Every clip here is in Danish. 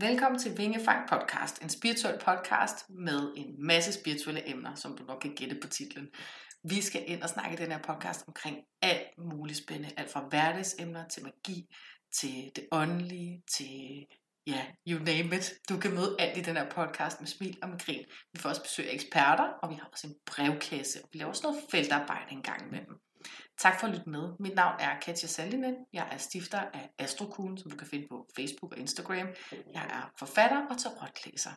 Velkommen til Vingefang Podcast, en spirituel podcast med en masse spirituelle emner, som du nok kan gætte på titlen. Vi skal ind og snakke i den her podcast omkring alt muligt spændende, alt fra hverdagsemner til magi, til det åndelige, til ja, you name it. Du kan møde alt i den her podcast med smil og med grin. Vi får også besøg af eksperter, og vi har også en brevkasse, og vi laver også noget feltarbejde en gang imellem. Tak for at lytte med. Mit navn er Katja Saldinen. Jeg er stifter af Astrokuglen, som du kan finde på Facebook og Instagram. Jeg er forfatter og tarotlæser.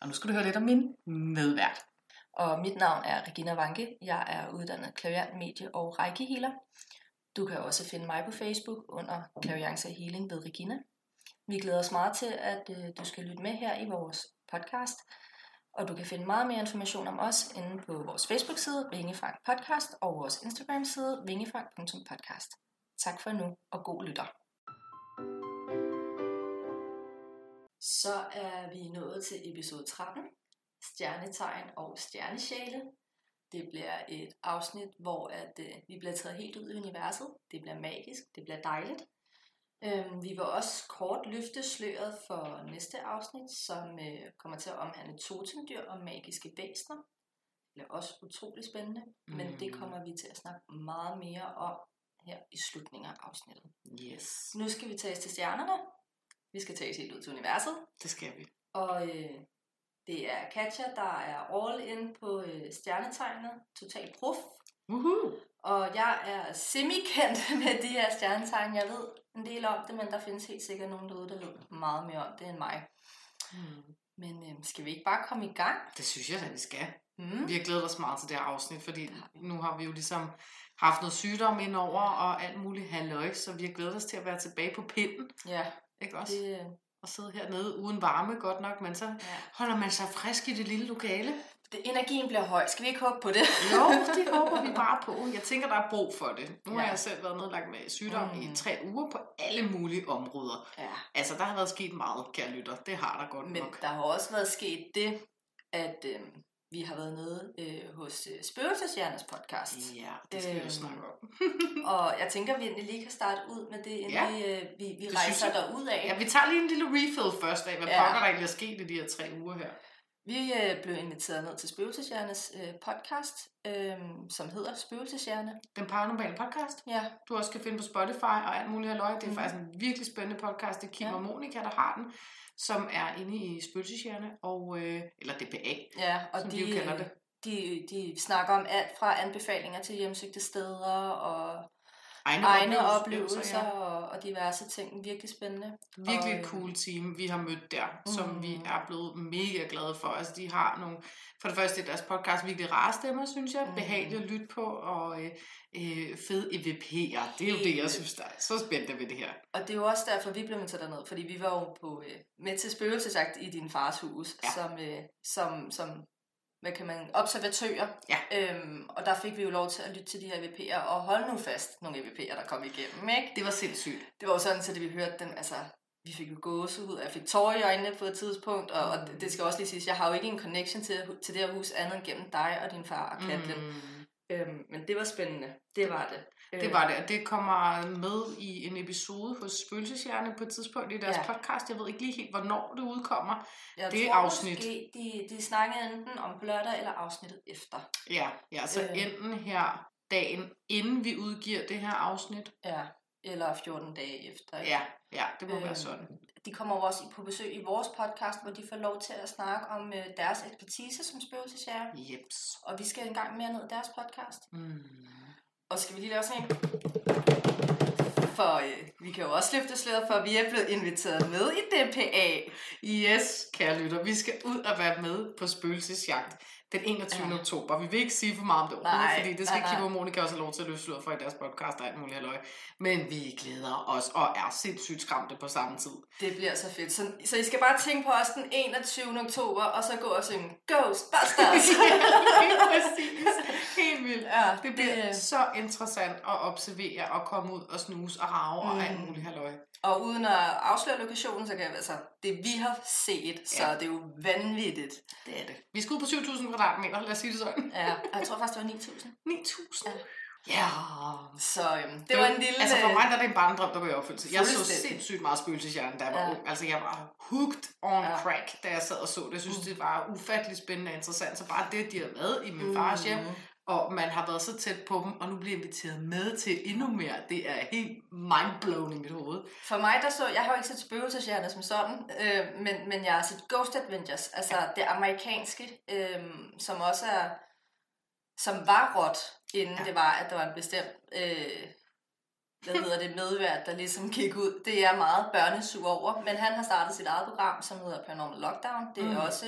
Og nu skal du høre lidt om min medvært. Og mit navn er Regina Vanke. Jeg er uddannet klaviant, medie og rækkehealer. Du kan også finde mig på Facebook under Klaviance Healing ved Regina. Vi glæder os meget til, at øh, du skal lytte med her i vores podcast. Og du kan finde meget mere information om os inde på vores Facebook-side, Vingefang Podcast, og vores Instagram-side, vingefang.podcast. Tak for nu, og god lytter. Så er vi nået til episode 13, Stjernetegn og Stjernesjæle. Det bliver et afsnit, hvor at, øh, vi bliver taget helt ud i universet. Det bliver magisk, det bliver dejligt. Øhm, vi vil også kort løfte sløret for næste afsnit, som øh, kommer til at omhandle totemdyr og magiske væsener. Det bliver også utrolig spændende, mm. men det kommer vi til at snakke meget mere om her i slutningen af afsnittet. Yes. Nu skal vi tages til stjernerne. Vi skal tages helt ud til universet. Det skal vi. Og øh, det er Katja, der er all in på øh, stjernetegnet. Total prof. Woohoo! Og jeg er semi-kendt med de her stjernetegn. Jeg ved en del om det, men der findes helt sikkert nogen derude, der ved meget mere om det end mig. Mm. Men øh, skal vi ikke bare komme i gang? Det synes jeg, at vi skal. Mm. Vi har glædet os meget til det her afsnit, fordi nu har vi jo ligesom haft noget sygdom indover og alt muligt halløj, så vi har glædet os til at være tilbage på pinden. Ja, Ikke også? det, Og sidde hernede uden varme godt nok, men så ja. holder man sig frisk i det lille lokale. Det, energien bliver høj. Skal vi ikke håbe på det? Jo, det håber vi bare på. Jeg tænker, der er brug for det. Nu har Ja. jeg selv været nedlagt med sygdom mm. i tre uger på alle mulige områder. Ja. Altså, der har været sket meget, kære lytter. Det har der godt Men nok. der har også været sket det, at øh, vi har været nede øh, hos øh, Spøgelseshjernes podcast. Ja, det skal vi jo Øhm, snakke om. Og jeg tænker, at vi egentlig lige kan starte ud med det, inden Ja. vi, øh, vi, vi Det rejser derud af. Ja, vi tager lige en lille refill først af, hvad Ja. pokker der egentlig er sket i de her tre uger her. Vi øh, blev inviteret ned til Spøgelseshjernes øh, podcast, øh, som hedder Spøgelseshjerne. Den paranormale podcast, Ja, du også kan finde på Spotify og alt muligt halløj. Det er Mhm. faktisk en virkelig spændende podcast. Det er Kim Ja. og Monika, der har den, som er inde i Spøgelseshjerne, og, øh, eller DPA, ja og som de, de jo kalder øh, det. de, de snakker om alt fra anbefalinger til hjemsøgte steder og Egne, egne oplevelser, oplevelser ja. og, og diverse ting. Virkelig spændende. Virkelig Og, et øh, cool team, vi har mødt der, som Mm. vi er blevet mega glade for. Altså, de har nogle, for det første er deres podcast virkelig rare stemmer, synes jeg, Mm. behagelige at lytte på, og øh, øh, fede EVP'er. Det er jo det, jeg synes, der er så spændende ved det her. Og det er jo også derfor, vi blev inviteret derned, fordi vi var jo på, øh, med til spøgelsesjagt i din fars hus, Ja. som, øh, som, som hvad kan man, observatører. Ja. Øhm, og der fik vi jo lov til at lytte til de her EVP'er, og holde nu fast nogle EVP'er, der kom igennem, ikke? Det var sindssygt. Det var jo sådan, så det vi hørte dem, altså, vi fik jo gåsehud, og jeg fik tårer i øjnene på et tidspunkt, og, og Mm. det- skal også lige siges, jeg har jo ikke en connection til, til det her hus andet end gennem dig og din far og Katlin. Mm. Mm. Øhm, men det var spændende, det var det. Det var det, og det kommer med i en episode hos Spøgelseshjerne på et tidspunkt i deres Ja. podcast. Jeg ved ikke lige helt, hvornår det udkommer. Jeg det tror afsnit. Måske, de, de snakkede enten om lørdag eller afsnittet efter. Ja, ja så Øh. enten her dagen, inden vi udgiver det her afsnit. Ja, eller 14 dage efter. ikke? Ja, ja det må Øhm, være sådan. De kommer jo også på besøg i vores podcast, hvor de får lov til at snakke om øh, deres ekspertise som spøgelsesjæger. Jeps. Og vi skal en gang mere ned i deres podcast. Mm. Og skal vi lige lave sådan en? For øh, vi kan jo også løfte sløret for, at vi er blevet inviteret med i DPA. Yes, kære lytter, vi skal ud og være med på spøgelsesjagt den 21. Ja. Ja. oktober. Vi vil ikke sige for meget om det overhovedet, Nej, fordi det skal nej. Kim og Monika også have lov til at løfte sløret for i deres podcast og alt muligt halløj. Men vi glæder os og er sindssygt skræmte på samme tid. Det bliver så fedt. Så, så I skal bare tænke på os den 21. oktober, og så gå og synge Ghostbusters. Helt præcis. Helt vildt. ja, Det bliver så interessant at observere og komme ud og snuse og rave og Mm. alt muligt halløj. Og uden at afsløre lokationen, så kan jeg altså, det vi har set, så Ja. det er jo vanvittigt. Det er det. Vi skal ud på 7.000 kvadratmeter, lad os sige det sådan. Ja, og jeg tror faktisk, det var 9.000. 9.000. Ja. Ja. Så øhm, det var en lille... Altså for mig der er det en barndrøm, der går i opfyldelse. Jeg så sindssygt meget spøgelseshjerne, da jeg var Ja. ung. Altså jeg var hooked on Ja. crack, da jeg sad og så det. Jeg synes, Mm. det var ufattelig spændende og interessant. Så bare det, de har lavet i min fars hjem, Mm. Og man har været så tæt på dem, og nu bliver inviteret med til endnu mere. Det er helt mindblown i mit hoved. For mig, der så... Jeg har jo ikke set spøgelseshjerner som sådan, øh, men, men jeg har set Ghost Adventures, altså det amerikanske, øh, som også er... Som var råt, inden Ja. ja. det var, at der var en bestemt... Øh, hvad hedder det, medvært, der ligesom gik ud. Det er meget børnesug over, men han har startet sit eget program, som hedder Paranormal Lockdown. Det er Mm. også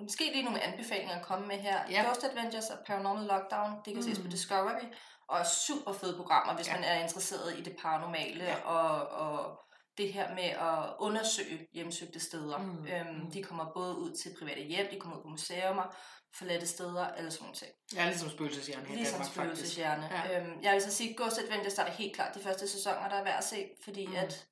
måske lige nogle anbefalinger at komme med her. Ja. Ghost Adventures og Paranormal Lockdown, det kan mm. ses på Mm. Discovery, og er super fede programmer, hvis Ja. man er interesseret i det paranormale Ja. og, og det her med at undersøge hjemsøgte steder. Mm. Mm. Øhm, Mm. de kommer både ud til private hjem, de kommer ud på museumer, forladte steder, eller sådan ting. Er ligesom spøgelseshjerne her Ligesom Danmark, spøgelseshjerne. Ja. Ja. Øhm, jeg vil så sige, Ghost Adventures, der er helt klart de første sæsoner, der er værd at se, fordi Mm. at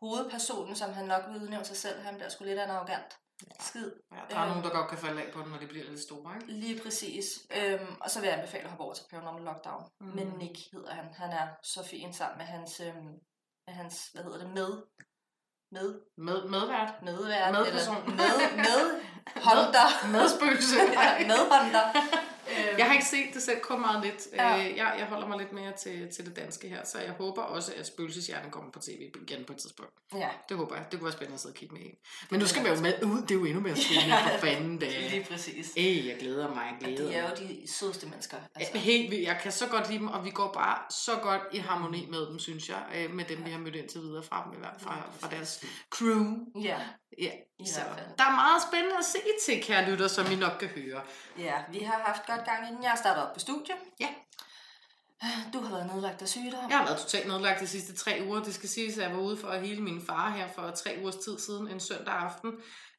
hovedpersonen, som han nok vil udnævne sig selv, han bliver sgu lidt af en arrogant ja. skid. Ja, der er Øhm. nogen, der godt kan falde af på den, når de bliver lidt store, ikke? Lige præcis. Øhm, og så vil jeg anbefale at hoppe over til Paranormal Lockdown. Mm. Men Nick hedder han. Han er så fin sammen med hans, øhm, med hans hvad hedder det, med, med, Med, medvært. medvært, Medperson. eller med, med, Honda. Medspøgelse. ja, med Honda. Øhm, Jeg har ikke set det selv, kun meget lidt. Ja. Øh, jeg, jeg holder mig lidt mere til, til det danske her, så jeg håber også, at spøgelseshjernen kommer på tv igen på et tidspunkt. Ja, Det håber jeg. Det kunne være spændende at sidde og kigge med i. Men nu skal vi jo med ud. Det er jo endnu mere spændende for fanden. Det. lige præcis. Ej, jeg glæder mig. Jeg glæder de er jo de sødeste mennesker. Altså. Helt vildt. Jeg kan så godt lide dem, og vi går bare så godt i harmoni med dem, synes jeg. øh, Med dem, vi har mødt indtil videre fra dem, i hvert fald fra, fra deres crew. Ja, Ja, i så hvert fald. der er meget spændende at se til, kære lytter, som I nok kan høre. Ja, vi har haft godt gang inden jeg startede op på studie. Ja. Du har været nedlagt af sygdom. Jeg har været totalt nedlagt de sidste tre uger. Det skal siges, at jeg var ude for at hele min far her for tre ugers tid siden, en søndag aften,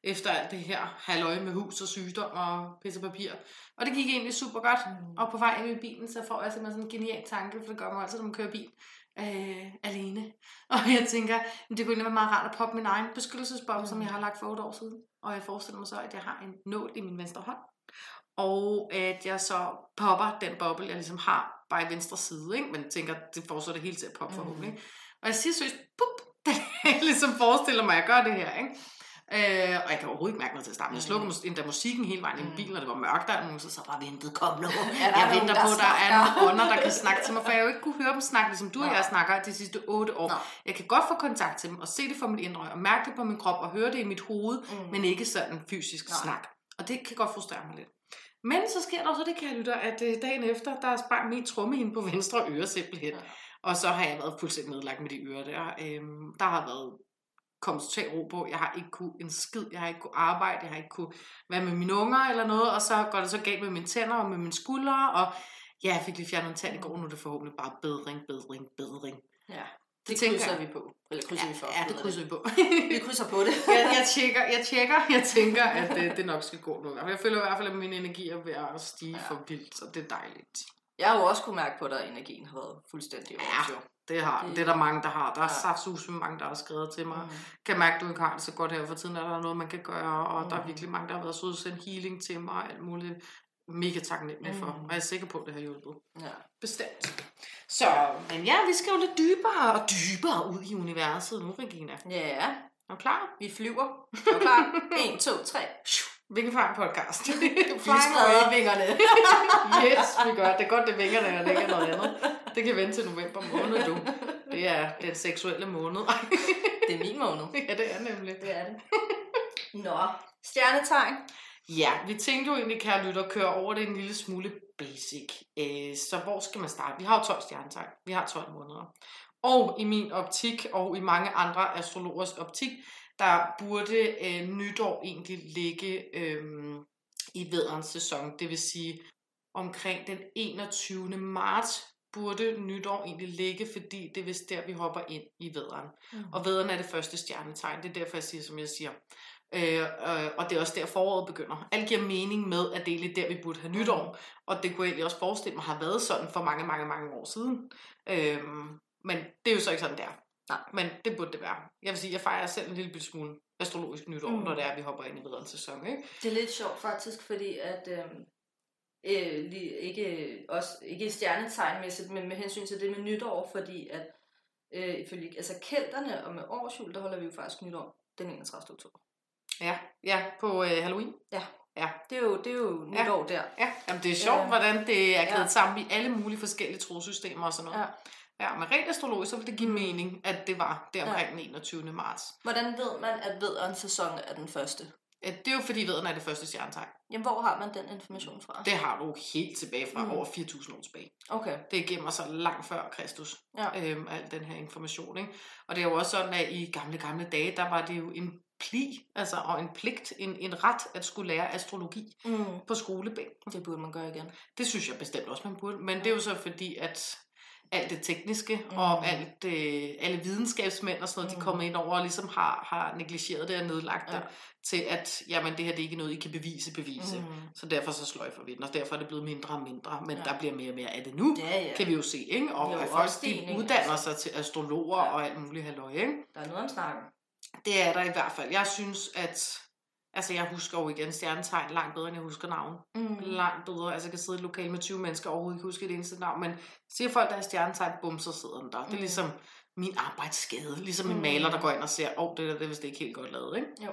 efter alt det her halvøje med hus og sygdom og pisse papir. Og det gik egentlig super godt. Mm. Og på vej ind i bilen, så får jeg simpelthen sådan en genial tanke, for det gør mig altid, når man kører bil øh, alene. Og jeg tænker, det kunne være meget rart at poppe min egen beskyttelsesbob, mm. som jeg har lagt for otte år siden. Og jeg forestiller mig så, at jeg har en nål i min venstre hånd. Og at jeg så popper den boble, jeg ligesom har, bare i venstre side. Ikke? Men tænker, det det hele til at poppe Mm. forhåbentlig. ikke? Og jeg siger seriøst, pup, da jeg ligesom forestiller mig, at jeg gør det her. Ikke? Øh, og jeg kan overhovedet ikke mærke noget til at starte. Jeg Mm. slukker mus- endda musikken hele vejen i Mm. bilen, og det var mørkt, der er nogen, så så bare ventet, kom nu. der jeg venter der på, at der er nogle ånder, der kan snakke til mig, for jeg jo ikke kunne høre dem snakke, ligesom du og jeg snakker de sidste otte år. Nej. Jeg kan godt få kontakt til dem, og se det for mit indre og mærke det på min krop, og høre det i mit hoved, Mm. men ikke sådan fysisk Nej. snak. Og det kan godt frustrere mig lidt. Men så sker der også det, kan jeg lytte, at øh, dagen efter, der sprang min trommehinde på venstre øre simpelthen. Ja. Og så har jeg været fuldstændig nedlagt med de ører der. Øhm, der har været kommet totalt ro på. Jeg har ikke kunne en skid. Jeg har ikke kunne arbejde. Jeg har ikke kunne være med mine unger eller noget. Og så går det så galt med mine tænder og med mine skuldre. Og ja, jeg fik lige fjernet en tand i går. Nu er det forhåbentlig bare bedring, bedring, bedring. Ja, Det det tænker krydser jeg. vi på. Eller krydser Ja, vi for. ja, det krydser vi på. Vi krydser på det. jeg, jeg, tjekker, jeg tjekker, jeg tænker, at det, det nok skal gå nu. Jeg føler i hvert fald, at min energi er ved at stige ja. for vildt, så det er dejligt. Jeg har jo også kunne mærke på dig, at energien har været fuldstændig Ja. over. jo. Det, har, Det- det er der mange, der har. Der er Ja. saftsus mange, der har skrevet til mig. Mm. Kan mærke, at du ikke har det så godt her for tiden. Er der noget, man kan gøre? Og mm. der er Mm. virkelig mange, der har været søde at sende healing til mig og alt muligt. Mega taknemmelig mm. for. Og jeg er sikker på, at det har hjulpet. Ja. Bestemt. Så, men ja, vi skal jo lidt dybere og dybere ud i universet nu, Regina. ja, Er du klar? vi flyver. Er du klar? 1, 2, 3. Far podcast? Du spreder vingerne. yes, vi gør. Det er godt, det vinger, når det ikke er noget andet. Det kan vente til november måned, du. Det er den seksuelle måned. Det er min måned. ja, det er nemlig. Det er det. Nå, stjernetegn. Ja, vi tænkte jo egentlig, kære lytter, at køre over det en lille smule basic. Øh, så hvor skal man starte? Vi har jo 12 stjernetegn. Vi har 12 måneder. Og i min optik, og i mange andre astrologers optik, der burde øh, nytår egentlig ligge øh, i vædderens sæson. Det vil sige, omkring den 21. marts burde nytår egentlig ligge, fordi det er vist der, vi hopper ind i vædderen. Mm. Og vædderen er det første stjernetegn. Det er derfor, jeg siger, som jeg siger. Øh, øh, og det er også der, foråret begynder. Alt giver mening med, at det er egentlig der, vi burde have nytår. Og det kunne jeg egentlig også forestille mig har været sådan for mange, mange, mange år siden. Øh, men det er jo så ikke sådan, der. Nej. Men det burde det være. Jeg vil sige, jeg fejrer selv en lille smule astrologisk nytår, Mm. når det er, at vi hopper ind i vædderens sæson. Ikke? Det er lidt sjovt faktisk, fordi at øhm, øh, lige, ikke, også, ikke stjernetegnmæssigt, men med hensyn til det med nytår, fordi at øh, ifølge altså kælderne og med årsjul, der holder vi jo faktisk nytår den 31. oktober. Ja, ja på øh, Halloween. Ja. Ja. Det er jo, det er jo nytår der. Ja, Jamen, det er sjovt, Ja. hvordan det er kædet Ja. sammen i alle mulige forskellige trosystemer og sådan noget. Ja. Ja, men rent astrologisk, så vil det give Mm. mening, at det var der omkring den 21. marts. Hvordan ved man, at vederens sæson er den første? Ja, Det er jo fordi, vedden er det første stjernetegn. Jamen, hvor har man den information fra? Det har du helt tilbage fra Mm. over 4.000 år tilbage. Okay. Det gemmer sig langt før Kristus, Ja. øhm, al den her information. Ikke? Og det er jo også sådan, at i gamle, gamle dage, der var det jo en pli, altså, og en pligt, en, en ret at skulle lære astrologi Mm. på skolebænken. Det burde man gøre igen. Det synes jeg bestemt også, man burde. Men det er jo så fordi, at alt det tekniske Mm. og alt, øh, alle videnskabsmænd og sådan noget, mm. De er kommet ind over og ligesom har, har negligeret det og nedlagt det Ja. til, at jamen, det her det er ikke noget, I kan bevise, bevise. Mm. Så derfor så sløjfer vi den, og derfor er det blevet mindre og mindre. Men Ja. der bliver mere og mere af det nu, Ja, ja. kan vi jo se. Ikke? Og Jo, at folk de opstigning, uddanner altså. sig til astrologer ja. og alt muligt halløj. Ikke? Der er noget om snakken. Det er der i hvert fald. Jeg synes, at... Altså, jeg husker jo igen stjernetegn langt bedre, end jeg husker navn Mm. langt bedre. Altså, jeg kan sidde i et lokale med 20 mennesker og overhovedet ikke huske et eneste navn, men siger folk, der er stjernetegn, bum, så sidder den der. Det er Mm. ligesom min arbejdsskade. Ligesom en Mm. maler, der går ind og siger, åh, oh, det der, det er vist ikke helt godt lavet, ikke? Jo.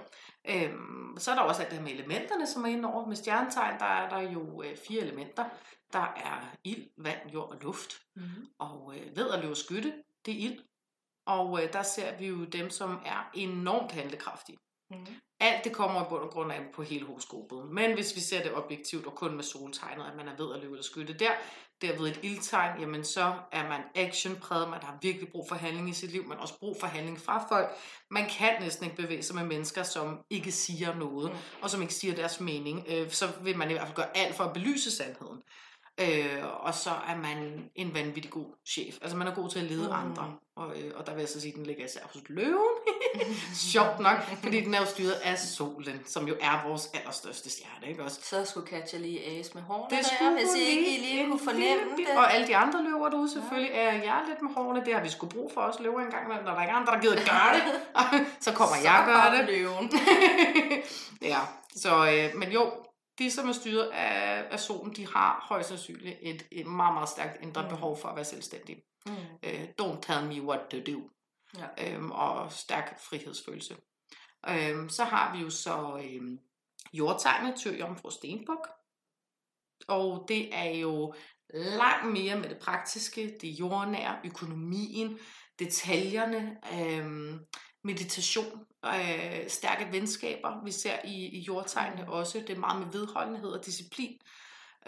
Øhm, så er der også alt det her med elementerne, som er inde over. Med stjernetegn, der er der jo øh, fire elementer. Der er ild, vand, jord og luft. Mm. Og øh, ved at løbe skytte, det er ild. Og øh, der ser vi jo dem, som er enormt handlekraftige. Mm. Alt det kommer i bund og grund af på hele horoskopet. Men hvis vi ser det objektivt og kun med soltegnet, at man er ved at løbe eller skytte der, derved et ildtegn, jamen så er man actionpræget, man har virkelig brug for handling i sit liv, men også brug for handling fra folk. Man kan næsten ikke bevæge sig med mennesker, som ikke siger noget, Mm. og som ikke siger deres mening. Øh, så vil man i hvert fald gøre alt for at belyse sandheden. Øh, og så er man en vanvittig god chef. Altså man er god til at lede Mm. andre. Og, øh, og der vil jeg så sige, at den ligger især hos løven. Sjovt nok, fordi den er jo styret af solen, som jo er vores allerstørste stjerne, ikke også? Så skulle Katja lige ace med hårene Det der, skulle hvis I ikke lige en kunne fornemme det. Og alle de andre løver derude selvfølgelig er jeg lidt med hårene. Det har vi sgu brug for os løver engang, imellem, når der ikke er andre, der gider gøre det. så kommer jeg og gør det. løven. ja, så, øh, men jo, de som er styret af, af solen, de har højst sandsynligt et, et meget, meget stærkt indre Mm. behov for at være selvstændige. Mm. Øh, don't tell me what to do. Ja. Øhm, og stærk frihedsfølelse. Øhm, så har vi jo så øhm, jordtegnet, Tøjomfru Stenbuk. Og det er jo langt mere med det praktiske, det jordnære, økonomien, detaljerne, øhm, meditation, øh, stærke venskaber. Vi ser i, i jordtegnene også, det er meget med vedholdenhed og disciplin.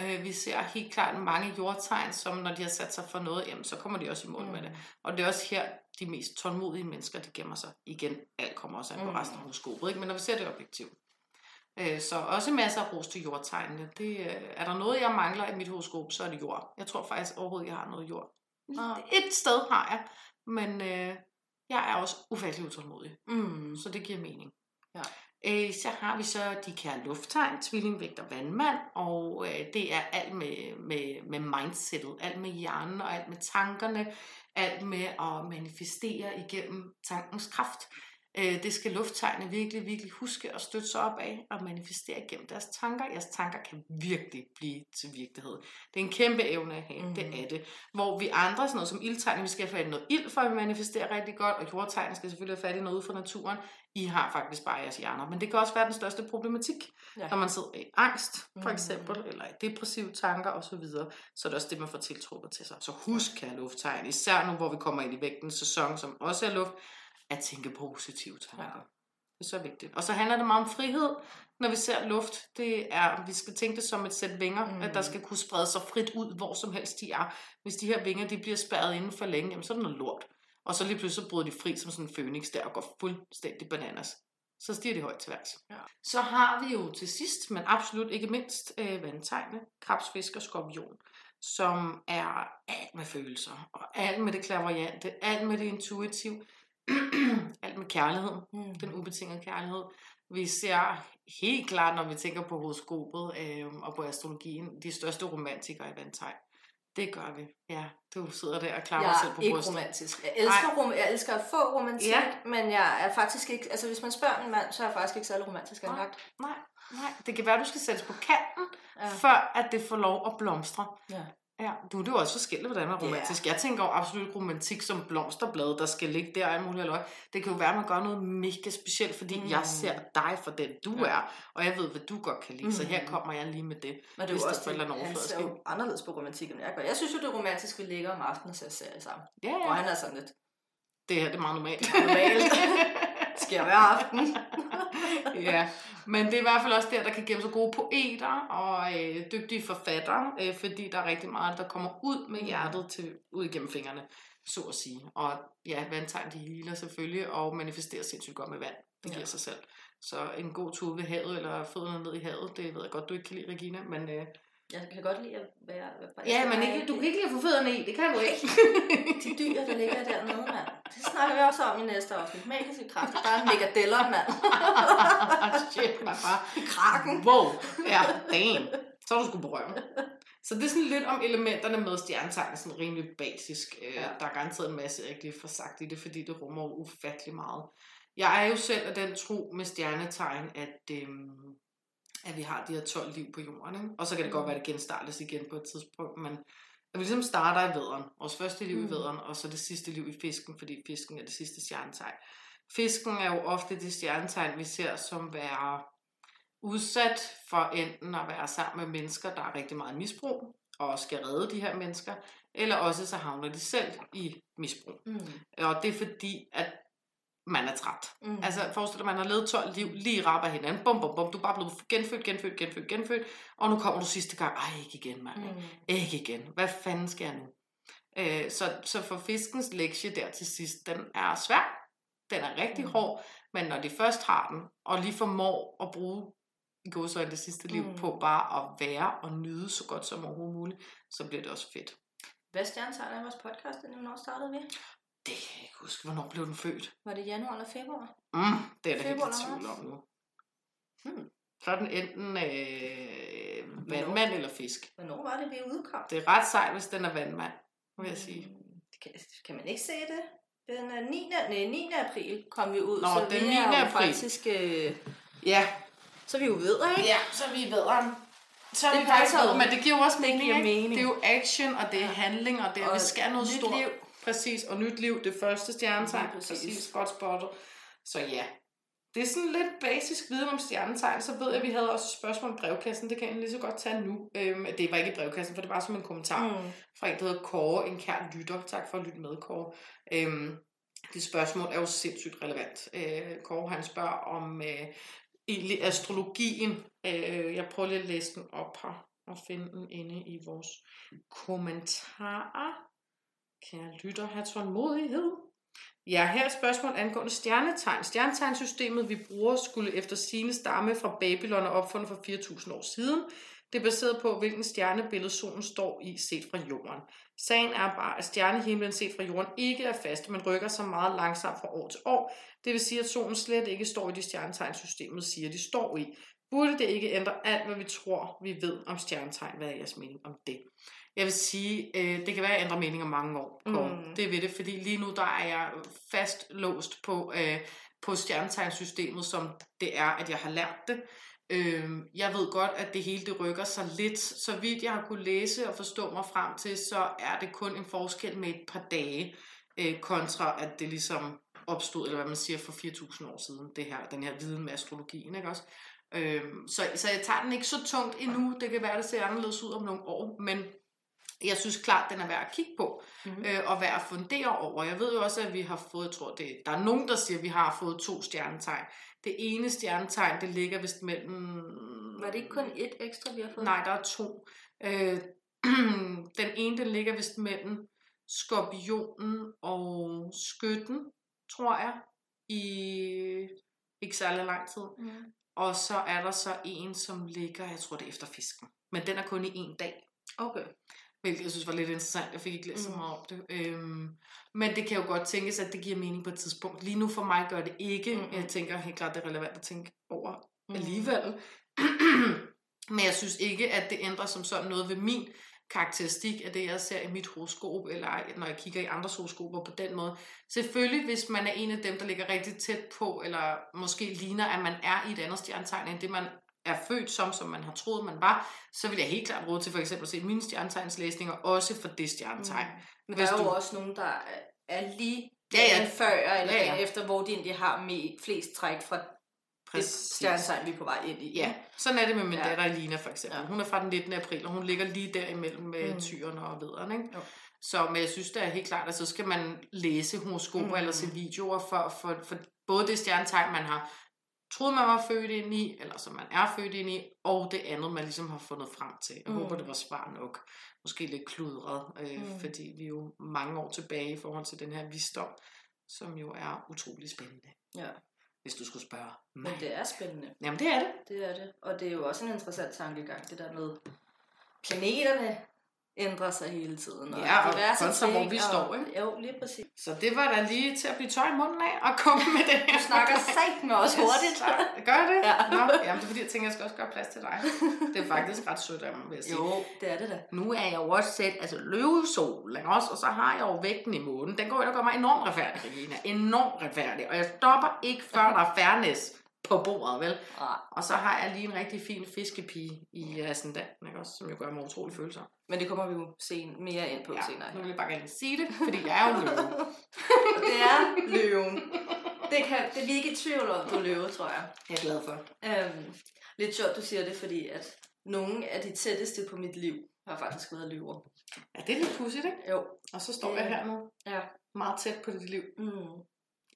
Øh, vi ser helt klart mange jordtegn, som når de har sat sig for noget, jamen, så kommer de også i mål med det. Og det er også her, de mest tålmodige mennesker, de gemmer sig. Igen, alt kommer også an på Mm. resten af horoskopet, ikke? men når vi ser det objektivt. Øh, Så også masser af ros til jordtegnene. Det, øh, er der noget, jeg mangler i mit horoskop, så er det jord. Jeg tror faktisk overhovedet, jeg har noget jord. Ah. Et sted har jeg, men øh, jeg er også ufattelig utålmodig, Mm. så det giver mening. Ja. Øh, så har vi så de kære lufttegn, tvilling, vægt og vandmand, og øh, det er alt med, med, med mindsetet, alt med hjernen og alt med tankerne, alt med at manifestere igennem tankens kraft. Øh, det skal lufttegnene virkelig, virkelig huske at støtte sig op af og manifestere igennem deres tanker. Jeres tanker kan virkelig blive til virkelighed. Det er en kæmpe evne at have, Mhm. mm. det er det. Hvor vi andre, sådan noget som ildtegn, vi skal have fat i noget ild for at manifestere rigtig godt, og jordtegn skal selvfølgelig have fat i noget fra naturen. I har faktisk bare jeres hjerner. Men det kan også være den største problematik, Ja. når man sidder i angst, for Mhm. eksempel, eller i depressive tanker osv., så er det også det, man får tiltrukket til sig. Så husk, kære lufttegn, især nu, hvor vi kommer ind i vægtens sæson, som også er luft, at tænke positive tanker. Ja. Det er så vigtigt. Og så handler det meget om frihed, når vi ser luft. Det er, vi skal tænke det som et sæt vinger, Mm. mm. at der skal kunne sprede sig frit ud, hvor som helst de er. Hvis de her vinger de bliver spærret inden for længe, jamen, så er det noget lort. Og så lige pludselig så bryder de fri som sådan en fønix der og går fuldstændig bananas. Så stiger de højt til værs. Ja. Så har vi jo til sidst, men absolut ikke mindst, øh, vandtegne, krebs, fisk og skorpion, som er alt med følelser, og alt med det klaverjante, alt med det intuitive, alt med kærligheden Mm. den ubetingede kærlighed. Vi ser helt klart, når vi tænker på horoskopet øh, og på astrologien, de største romantikere i vandtegn. Det gør vi. Ja, du sidder der og klapper Jeg selv på er ikke brystet. romantisk. Jeg elsker, rom- jeg elsker at få romantik, Ja. men jeg er faktisk ikke... Altså, hvis man spørger min mand, så er jeg faktisk ikke særlig romantisk Nej. anlagt. Nej, nej. Det kan være, du skal sættes på kanten, Ja. før at det får lov at blomstre. Ja. Ja, du, det er jo også forskelligt, hvordan man er romantisk. Jeg tænker jo absolut romantik som blomsterblad, der skal ligge der og muligt. Løg. Det kan jo være, at man gør noget mega specielt, fordi mm. jeg ser dig for den, du Ja. er, og jeg ved, hvad du godt kan lide. Mm. Så her Mm. kommer jeg lige med det. Men det er jo også det, han ser jo anderledes på romantik, end jeg gør. Jeg synes jo, det er romantisk, at vi ligger om aftenen og ser serier sammen. Ja, Og ja. han er sådan lidt Det her det er meget normalt. normalt. Sker hver aften. ja, men det er i hvert fald også der, der kan gemme sig gode poeter og øh, dygtige forfattere, øh, fordi der er rigtig meget, der kommer ud med Mm. hjertet til ud igennem fingrene, så at sige. Og ja, vandtegn, de healer selvfølgelig, og manifesterer sindssygt godt med vand. Det giver Ja. sig selv. Så en god tur ved havet, eller fødderne ned i havet, det ved jeg godt, du ikke kan lide, Regina, men... Øh, Jeg kan godt lide at være... ja, men ikke, du kan ikke lide at få fødderne i, det kan du ikke. De dyr, der ligger dernede, mand. Det snakker vi også om i næste afsnit. Magiske kræfter. Der er en megadeller, mand. Shit, man bare... Kraken. Wow, ja, damn. Så er du sgu på røven. Så det er sådan lidt om elementerne med stjernetegn, sådan rimelig basisk. Øh, Ja. Der er garanteret en masse, jeg ikke lige får sagt i det, fordi det rummer ufattelig meget. Jeg er jo selv af den tro med stjernetegn, at, øhm, at vi har de her 12 liv på jorden. Ikke? Og så kan det godt være, at det genstartes igen på et tidspunkt, men at vi ligesom starter i vædderen. Vores første liv mm. i Mm. vædderen, og så det sidste liv i fisken, fordi fisken er det sidste stjernetegn. Fisken er jo ofte det stjernetegn, vi ser som være udsat for enten at være sammen med mennesker, der er rigtig meget misbrug, og skal redde de her mennesker, eller også så havner de selv i misbrug. Mm. Og det er fordi, at man er træt. Mm. Altså forestil dig, man har levet 12 liv, lige rapper hinanden, bum, bum, bum, du er bare blevet genfødt, genfødt, genfødt, genfødt, og nu kommer du sidste gang, ej, ikke igen, mand. Mm. Ikke igen. Hvad fanden skal jeg nu? Øh, så, så for fiskens lektie der til sidst, den er svær. Den er rigtig Mm. hård, men når de først har den, og lige formår at bruge i godsøjne det sidste liv Mm. på bare at være og nyde så godt som overhovedet muligt, så bliver det også fedt. Hvad stjernetegn er vores podcast? Den hvornår startede vi? Det kan jeg ikke huske, hvornår blev den født. Var det januar eller februar? Mm, det er der helt Februar i tvivl om nu. Hmm. Så er den enten øh, vandmand eller fisk. Hvornår var det, vi udkom? Det er ret sejt, hvis den er vandmand, vil jeg sige. Mm, det Kan, kan man ikke se det? Den er 9. Nej, 9. april kom vi ud, Nå, så den vi 9. er april. faktisk... Øh, Ja, så vi jo ved, ikke? Ja, så vi i vædderen. Så Det vi faktisk ved, men det giver jo også Det mening, ikke? mening. Det er jo action, og det er handling, og det er, Og vi skal noget stort. liv. Præcis, og nyt liv, det første stjernetegn. Lige præcis. Præcis, godt spottet. Så ja, det er sådan lidt basisk viden om stjernetegn. Så ved jeg, at vi havde også et spørgsmål i brevkassen. Det kan jeg lige så godt tage nu. Øhm, det var ikke i brevkassen, for det var som en kommentar Mm. fra en, der hedder Kåre, en kær lytter. Tak for at lytte med, Kåre. Øhm, det spørgsmål er jo sindssygt relevant. Øh, Kåre han spørger om øh, egentlig astrologien. Øh, jeg prøver lige at læse den op her og finde den inde i vores kommentarer. Kære lytter, have tålmodighed. Ja, her er et spørgsmål angående stjernetegn. Stjernetegnsystemet, vi bruger, skulle efter sine stamme fra Babylon og opfundet for 4.000 år siden. Det er baseret på, hvilken stjernebillede solen står i set fra jorden. Sagen er bare, at stjernehimlen set fra jorden ikke er fast, men rykker sig meget langsomt fra år til år. Det vil sige, at solen slet ikke står i det stjernetegn, systemet siger, de står i. Burde det ikke ændre alt, hvad vi tror, vi ved om stjernetegn? Hvad er jeres mening om det? Jeg vil sige, øh, det kan være, at jeg ændrer mening om mange år. Mm. Det ved det, fordi lige nu der er jeg fast låst på, øh, på stjernetegnsystemet, som det er, at jeg har lært det. Øh, jeg ved godt, at det hele det rykker sig lidt. Så vidt jeg har kunne læse og forstå mig frem til, så er det kun en forskel med et par dage, øh, kontra at det ligesom opstod, eller hvad man siger, for 4.000 år siden, det her, den her viden med astrologien, ikke også? Øhm, så, så jeg tager den ikke så tungt endnu. Det kan være, det ser anderledes ud om nogle år, men jeg synes klart, den er værd at kigge på, Mhm. øh, og værd at fundere over. Jeg ved jo også, at vi har fået, jeg tror, det, der er nogen, der siger, at vi har fået to stjernetegn. Det ene stjernetegn, det ligger vist mellem... Var det ikke kun et ekstra, vi har fået? Nej, der er to. Øh, den ene, den ligger vist mellem skorpionen og skytten, tror jeg, i ikke særlig lang tid. Mm. Og så er der så en, som ligger, jeg tror det er efter fisken. Men den er kun i en dag. Okay. Hvilket jeg synes var lidt interessant. Jeg fik ikke læst så Mm. meget om det. Øhm, men det kan jo godt tænkes, at det giver mening på et tidspunkt. Lige nu for mig gør det ikke. Mm-mm. Jeg tænker helt klart, det er relevant at tænke over Mm. alligevel. men jeg synes ikke, at det ændrer som sådan noget ved min karakteristik af det, jeg ser i mit horoskop, eller når jeg kigger i andres horoskoper på den måde. Selvfølgelig, hvis man er en af dem, der ligger rigtig tæt på, eller måske ligner, at man er i et andet stjernetegn, end det man er født som, som man har troet, man var, så vil jeg helt klart råde til for eksempel at se mine stjernetegnslæsninger, også for det stjernetegn. Mm. Men der er jo du- også nogen, der er lige Ja, ja. før eller Ja, ja. efter, hvor de egentlig har med flest træk fra det stjernetegn, vi er på vej ind i. Ja, sådan er det med min Ja. datter Elina for eksempel. Ja. Hun er fra den 19. april, og hun ligger lige derimellem med Mm. tyren og vederen. Ikke? Jo. Så men jeg synes det er helt klart, at så skal man læse horoskoper mm. eller se videoer for, for, for både det stjernetegn, man har troet, man var født ind i, eller som man er født ind i, og det andet, man ligesom har fundet frem til. Jeg Mm. håber, det var svar nok. Måske lidt kludret, øh, Mm. fordi vi er jo mange år tilbage i forhold til den her visdom, som jo er utrolig spændende, ja. hvis du skulle spørge Men mig. det er spændende. Jamen det er det. Det er det. Og det er jo også en interessant tankegang, det der med planeterne ændrer sig hele tiden. Ja, og kontra, hvor vi og- står, ikke? Jo, lige præcis. Så det var da lige til at blive tør i munden af og komme med det her. Du snakker sagt med os hurtigt. Gør det? Ja. Nå, jamen, det er fordi, jeg tænker, jeg skal også gøre plads til dig. Det er faktisk ret sødt af mig, vil jeg sige. Jo, det er det da. Nu er jeg jo også selv, altså løvesol, ikke også? Og så har jeg jo vægten i månen. Den går ind og gør mig enormt retfærdig, Regina. Enormt retfærdig. Og jeg stopper ikke, før der er fairness på bordet, vel? Ah, Og så har jeg lige en rigtig fin fiskepige i ascendanten, ikke også? Som jo gør mig utrolig følsom. men det kommer vi jo se mere ind på Ja, senere. nu vil jeg bare gerne sige det, fordi jeg er jo en løve. Og det er løven. Det, kan, det er vi ikke i tvivl om, du er løve, tror jeg. Jeg er glad for. Øhm, lidt sjovt, du siger det, fordi at nogle af de tætteste på mit liv har faktisk været løver. Ja, det er lidt pudsigt, ikke? Jo. Og så står Det- jeg her nu, Ja. meget tæt på dit liv. Mm.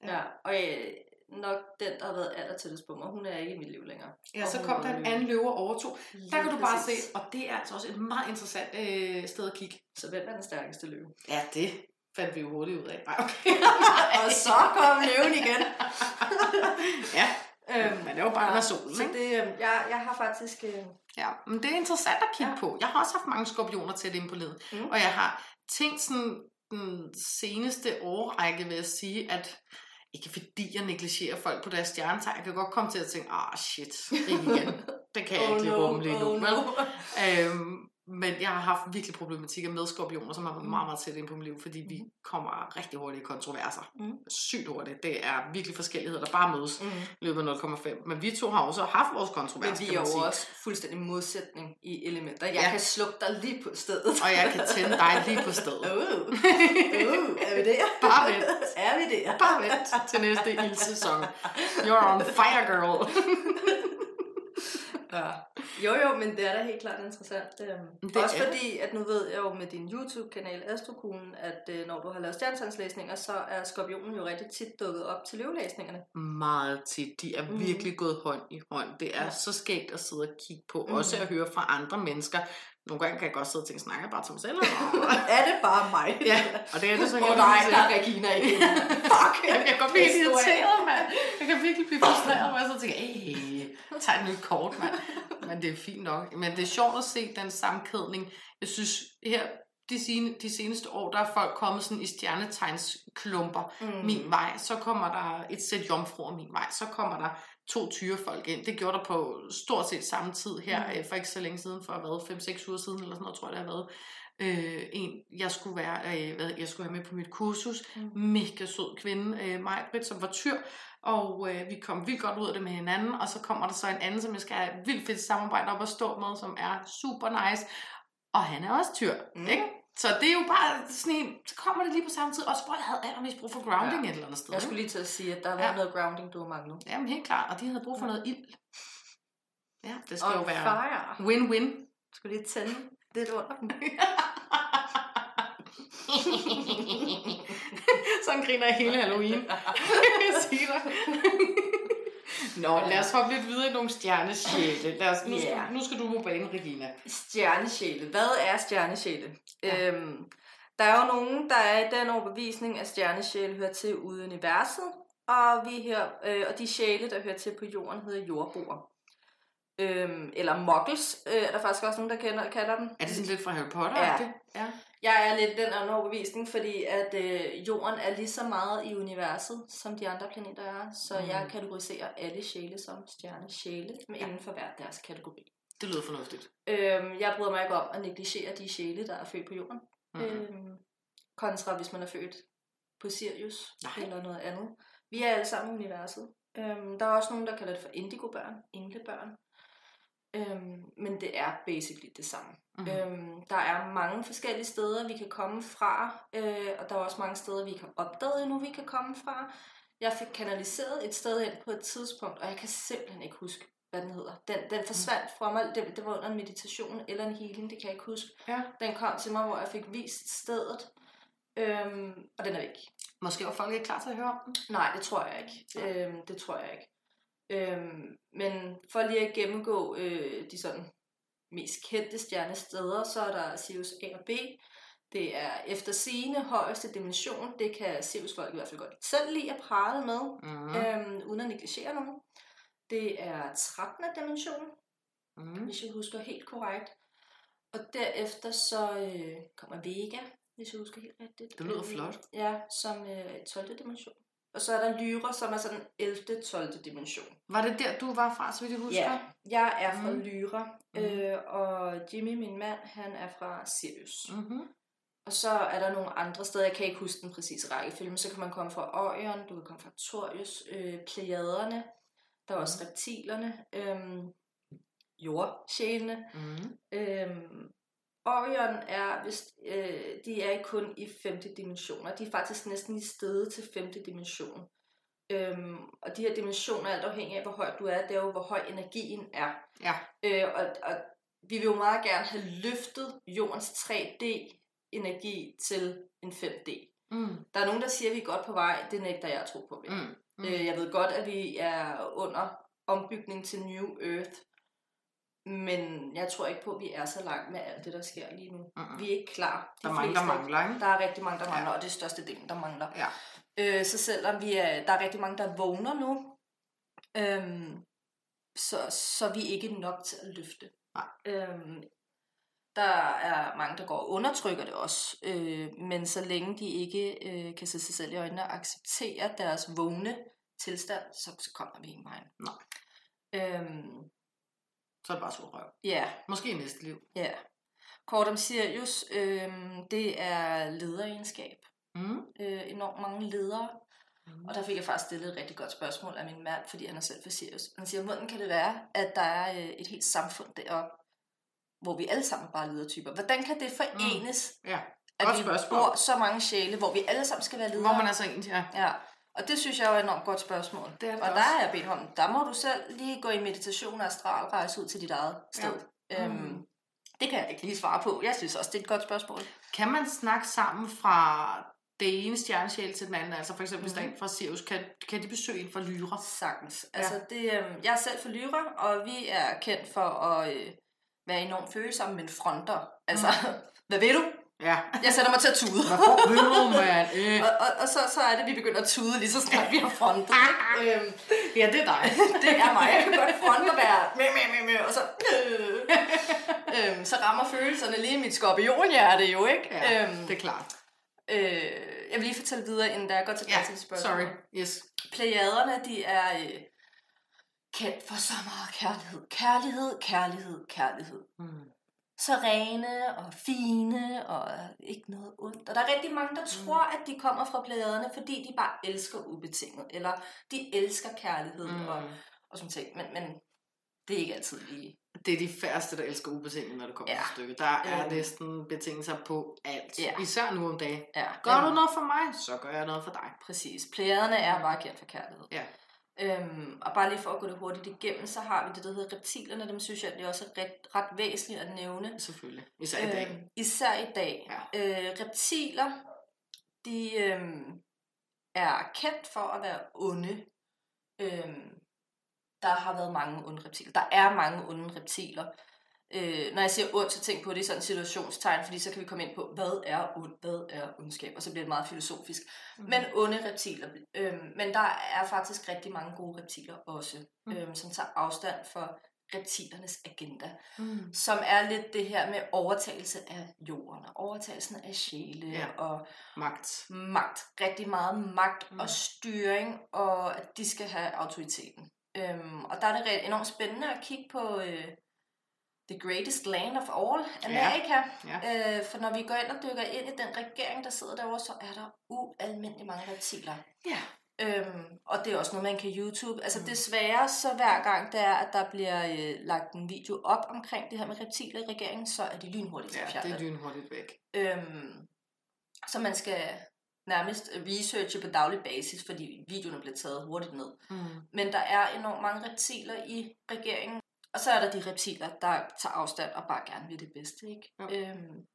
Ja. Ja, og øh, nok den, der har været aller tættest på mig, hun er ikke i mit liv længere. Ja, Og så kom der en anden løve og overtog. Der kan du bare præcis. se, og det er altså også et meget interessant øh, sted at kigge. Så hvem er den stærkeste løve? Ja, det fandt vi jo hurtigt ud af. Nej, okay. og så kom løven igen. ja, øhm, men det var bare ja, solen, så det, øh, jeg, jeg har faktisk... Øh, Ja, men det er interessant at kigge Ja. på. Jeg har også haft mange skorpioner tæt ind på led. Mm. Mm. Og jeg har tænkt sådan den seneste årrække, vil jeg sige, at ikke fordi jeg negligerer folk på deres stjernetegn, jeg kan godt komme til at tænke, ah shit, ikke igen. Det kan jeg ikke lige rumme lige nu. oh vel? no. Øhm, men jeg har haft virkelig problematikker med skorpioner, som har været Mm. meget, meget tæt ind på mit liv, fordi vi kommer rigtig hurtigt i kontroverser. Mm. Sygt hurtigt. Det er virkelig forskelligheder, der bare mødes Mm. i løbet af 0,5. Men vi to har også haft vores Men kontroverser, vi kan er jo sige. også fuldstændig modsætning i elementer. Jeg Ja. kan slukke dig lige på stedet. Og jeg kan tænde dig lige på stedet. Uh, uh, er vi der? Bare vent. er vi der? Bare vent til næste ildsæson. You're on fire, girl. Ja. Jo jo, men det er da helt klart interessant. Øhm, Det også er fordi, at nu ved jeg jo med din YouTube-kanal Astrokonen, at øh, når du har lavet stjernetegnslæsninger, så er skorpionen jo rigtig tit dukket op til løvelæsningerne. Meget tit. De er Mm. virkelig gået hånd i hånd. Det er Ja. så skægt at sidde og kigge på. Mm. Også at høre fra andre mennesker. Nogle gange kan jeg godt sidde og tænke, snakker jeg bare til mig selv? eller?" er det bare mig? ja, og det er det så Åh oh, nej, der er Regina igen. Fuck! Jeg kan godt blive er. irriteret, mand. Jeg kan virkelig blive frustreret, hvor jeg så tænker, ey, tag et nyt kort, mand. Men det er fint nok. Men det er sjovt at se den sammenkædning. Jeg synes, her de, sene, de seneste år, der er folk kommet sådan i stjernetegnsklumper Mm. min vej. Så kommer der et sæt jomfruer min vej. Så kommer der to tyrefolk ind. Det gjorde der på stort set samme tid her, Mm. mm. for ikke så længe siden, for hvad, 5-6 uger siden, eller sådan noget, tror jeg, det har været. Øh, en, jeg skulle være, øh, hvad, jeg skulle have med på mit kursus. Mm. Mega sød kvinde, øh, Majbrit, som var tyr, og øh, vi kom vildt godt ud af det med hinanden, og så kommer der så en anden, som jeg skal have vildt fedt samarbejde op og stå med, som er super nice, og han er også tyr, Mm. ikke? Så det er jo bare sådan en, så kommer det lige på samme tid, også hvor jeg havde allermest brug for grounding ja. et eller andet sted. Jeg skulle lige til at sige, at der været Ja. noget grounding, du har manglet. Jamen helt klart, og de havde brug for noget ild. Ja, det skal jo On være fire. win-win. Skulle lige tænde lidt under den. Sådan griner jeg hele Halloween. jeg. Nå, lad os hoppe lidt videre i nogle stjernesjæle. Lad os, nu, Ja. skal, nu skal du på banen, Regina. Stjernesjæle. Hvad er stjernesjæle? Ja. Øhm, der er jo nogen, der er i den overbevisning, at stjernesjæle hører til ude i universet, og vi her, øh, og de sjæle, der hører til på jorden, hedder jordboer. Øhm, eller muggles, øh, er der faktisk også nogen, der kender, kalder dem. Er det sådan lidt fra Harry Potter? Ja. ja. Jeg er lidt den anden overbevisning, fordi at øh, jorden er lige så meget i universet, som de andre planeter er. Så Mm. jeg kategoriserer alle sjæle som stjernesjæle, men Ja. inden for hver deres kategori. Det lyder fornuftigt. Øhm, jeg bryder mig ikke om at negligere de sjæle, der er født på jorden. Mm. Øhm, kontra hvis man er født på Sirius Nej. eller noget andet. Vi er alle sammen i universet. Øhm, der er også nogen, der kalder det for indigobørn, englebørn. Men det er basically det samme. Mm. Mm. Øhm, der er mange forskellige steder, vi kan komme fra, øh, og der er også mange steder, vi ikke har opdaget endnu, vi kan komme fra. Jeg fik kanaliseret et sted hen på et tidspunkt, og jeg kan simpelthen ikke huske, hvad den hedder. Den, den forsvandt fra mig, det, det var under en meditation eller en healing, det kan jeg ikke huske. Ja. Den kom til mig, hvor jeg fik vist stedet, øhm, og den er væk. Måske var folk ikke klar til at høre om den. Nej, det tror jeg ikke. Øhm, det tror jeg ikke. Øhm, men for lige at gennemgå øh, de sådan mest kendte stjernesteder, så er der Sirius A og B. Det er efter sigende højeste dimension. Det kan Sirius folk i hvert fald godt selv lide at prale med, Mm. mm. øhm, uden at negligere nogen. Det er 13. dimension, Mm. hvis jeg husker helt korrekt. Og derefter så øh, kommer Vega, hvis jeg husker helt rigtigt. Det lyder Øh, flot. Ja, som øh, 12. dimension. Og så er der Lyra, som er sådan 11. 12. dimension. Var det der, du var fra, så vidt jeg husker? Ja, jeg er fra mm. Lyra, Mhm. øh, og Jimmy, min mand, han er fra Sirius. Mm. Mm-hmm. Og så er der nogle andre steder, jeg kan ikke huske den præcise rækkefølge, men så kan man komme fra Orion, du kan komme fra Torius, øh, Plejaderne, der er også reptilerne, øh, jordsjælene, Mm. Øhm, Orion er, hvis, øh, de er ikke kun i femte dimensioner, de er faktisk næsten i stedet til femte dimension. Øhm, og de her dimensioner, alt afhængig af, hvor højt du er, det er jo, hvor høj energien er. Ja. Øh, og, og vi vil jo meget gerne have løftet jordens 3D-energi til en 5D. Mm. Der er nogen, der siger, at vi er godt på vej. Det nægter jeg at tro på. Mm. Mm. Mm. Øh, jeg ved godt, at vi er under ombygning til New Earth. Men jeg tror ikke på, at vi er så langt med alt det, der sker lige nu. Mm. Vi er ikke klar. De Der er mange, der mangler, ikke? Der er rigtig mange, der mangler, Ja. og det er største delen, der mangler. Ja. Øh, så selvom vi er, der er rigtig mange, der vågner nu, øhm, så, så er vi ikke nok til at løfte. Nej. Øhm, der er mange, der går og undertrykker det også, øh, men så længe de ikke øh, kan se sig selv i øjnene og acceptere deres vågne tilstand, så, så kommer vi ingen vej. Nej. Øhm, Så er det bare sur røv. ja, Måske i næste liv. ja. Kort om Sirius, øh, det er lederegenskab. Mm. Øh, enormt mange ledere. Mm. Og der fik jeg faktisk stillet et rigtig godt spørgsmål af min mand, fordi han er selv for Sirius. Han siger, hvordan kan det være, at der er øh, et helt samfund deroppe, hvor vi alle sammen bare er ledertyper? Hvordan kan det forenes, Ja. at vi spørgsmål. bor så mange sjæle, hvor vi alle sammen skal være ledere? Hvor man altså egentlig er. Ja, og det synes jeg er et enormt godt spørgsmål. Det er det og også. der er jeg bedt om, der må du selv lige gå i meditation og astralrejse ud til dit eget sted. Ja. Øhm, Mm. det kan jeg ikke lige svare på. Jeg synes også, det er et godt spørgsmål. Kan man snakke sammen fra det ene stjernesjæl til den anden? Altså for eksempel, hvis der er Mhm. en fra Sirius, kan, kan de besøge en fra Lyra? Sagtens. Altså, det, øh, jeg er selv for Lyra, og vi er kendt for at øh, være enormt følsomme, men fronter. Altså, hvad ved du? Ja. Jeg sætter mig til at tude. Hvad får du, mand? Øh. og, og, og så, så er det, at vi begynder at tude lige så snart vi har frontet. Ikke? øhm, Ja, det er dig. det er mig. Jeg kan godt fronte og være mæ, mæ, mæ, mæ, og så, øh, øhm, så rammer følelserne lige mit skorpionhjerte jo, ikke? Ja, øhm, det er klart. øh, jeg vil lige fortælle videre, inden der går tilbage Ja, til spørgsmål. sorry. Yes. Plejaderne, de er øh, kendt for så meget kærlighed. Kærlighed, kærlighed, kærlighed. Mm. Så rene og fine og ikke noget ondt. Og der er rigtig mange, der Mm. tror, at de kommer fra plejaderne, fordi de bare elsker ubetinget. Eller de elsker kærlighed Mm. og, og sådan ting. Men, men det er ikke altid lige. Det er de færreste, der elsker ubetinget, når det kommer Ja. til stykket. Der er Øhm. næsten betingelser på alt. Ja. Især nu om dagen. Ja, Gør du noget for mig, så gør jeg noget for dig. Præcis. Plejaderne er bare kendt for kærlighed. Ja. Øhm, og bare lige for at gå det hurtigt igennem, så har vi det, der hedder reptilerne. Dem synes jeg, det er også ret, ret væsentligt at nævne. Selvfølgelig. Især i dag. Øhm, især i dag. Ja. Øh, reptiler, de øhm, er kendt for at være onde. Øhm, der har været mange onde reptiler. Der er mange onde reptiler. Øh, når jeg siger ondt, så tænk på det i sådan en situationstegn, fordi så kan vi komme ind på, hvad er ond, hvad er ondskab, og så bliver det meget filosofisk. Mm. Men onde reptiler. Øhm, men der er faktisk rigtig mange gode reptiler også, Mm. øhm, som tager afstand for reptilernes agenda Mm. som er lidt det her med overtagelse af jorden, og overtagelsen af sjæle, Ja. og Magt. magt. Rigtig meget magt Mm. og styring, og at de skal have autoriteten. Øhm, og der er det ret enormt spændende at kigge på, øh, the greatest land of all, Amerika. Ja. Øh, for når vi går ind og dykker ind i den regering, der sidder derovre, så er der ualmindelig mange reptiler. Ja. Øhm, og det er også noget, man kan YouTube. Altså Mm. desværre, så hver gang der er, at der bliver øh, lagt en video op omkring det her med reptiler i regeringen, så er de lynhurtigt Ja, det er lynhurtigt væk. Øhm, så man skal nærmest researche på daglig basis, fordi videoerne bliver taget hurtigt ned. Mm. Men der er enormt mange reptiler i regeringen. Og så er der de reptiler, der tager afstand og bare gerne vil det bedste. Ikke? Jo. Øhm,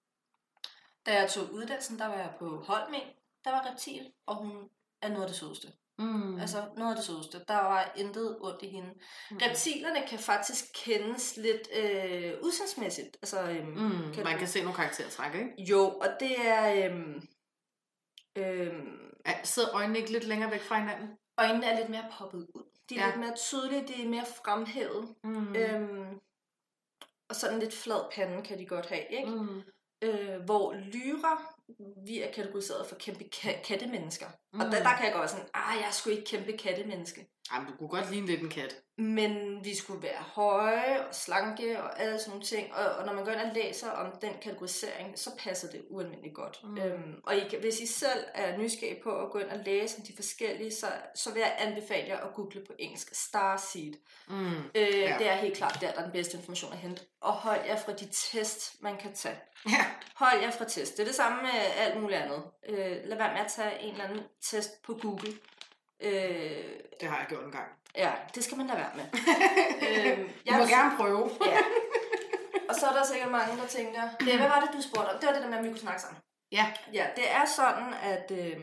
da jeg tog uddannelsen, der var jeg på Holmen, der var reptil, og hun er noget af det sødeste. Mm. Altså noget af det sødeste. Der var intet ondt i hende. mm. Reptilerne kan faktisk kendes lidt øh, udsendsmæssigt. Altså, øhm, Mm. kan Man du- kan se nogle karaktertræk, ikke? Jo, og det er... Øhm, øhm, Ja, sidder øjnene ikke lidt længere væk fra hinanden? øjnene er lidt mere poppet ud. De er Ja. lidt mere tydelige, de er mere fremhævet. Mm. Mm. Øhm, og sådan lidt flad pande kan de godt have, ikke? Mm. Mm. Øh, hvor lyrer, vi er kategoriseret for kæmpe ka- kattemennesker. Mm. Og Mm. der, der kan jeg godt være sådan, ah, jeg er sgu ikke kæmpe kattemenneske. Jamen, du kunne godt ligne lidt en kat. Men vi skulle være høje og slanke og alle sådan nogle ting. Og, og når man går ind og læser om den kategorisering, så passer det ualmindeligt godt. Mm. Øhm, og I, hvis I selv er nysgerrige på at gå ind og læse om de forskellige, så, så vil jeg anbefale jer at google på engelsk Starseed. Mm. Øh, ja. Det er helt klart der, der er den bedste information at hente. Og hold jer fra de test, man kan tage. Ja. Hold jer fra test. Det er det samme med alt muligt andet. Øh, lad være med at tage en eller anden test på Google. Øh, Det har jeg gjort en gang. ja, det skal man lade være med. øhm, Du må gerne prøve. Ja. Og så er der sikkert mange, der tænker, ja, hvad var det, du spurgte om? Det var det der med, at vi kunne snakke sammen. Ja. Ja, det er sådan, at øh,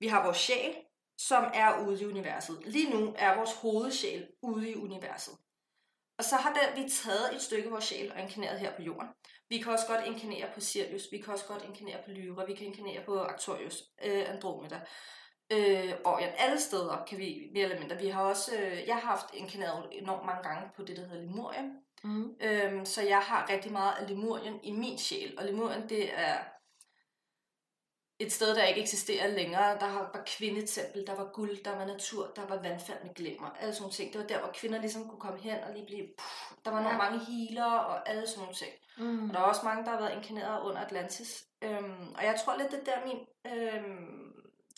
vi har vores sjæl, som er ude i universet. Lige nu er vores hovedsjæl ude i universet. Og så har der, vi taget et stykke af vores sjæl og inkarneret her på jorden. Vi kan også godt inkarnere på Sirius, vi kan også godt inkarnere på Lyra, vi kan inkarnere på Arcturus, øh, Andromeda. Øh, og ja, alle steder kan vi mere eller mindre. Vi har også, øh, jeg har haft inkarneret enormt mange gange på det, der hedder Lemuria. Mm. Øhm, så jeg har rigtig meget af Lemurien i min sjæl. Og Lemurien, det er et sted, der ikke eksisterer længere. Der var kvindetempel, der var guld, der var natur, der var vandfald med glimmer. Alle sådan ting. Det var der, hvor kvinder ligesom kunne komme hen og lige blive... Puh, der var nogle Ja. mange healer og alle sådan ting. Mm. Og der er også mange, der har været inkarneret under Atlantis. Øhm, og jeg tror lidt, det er der min øhm,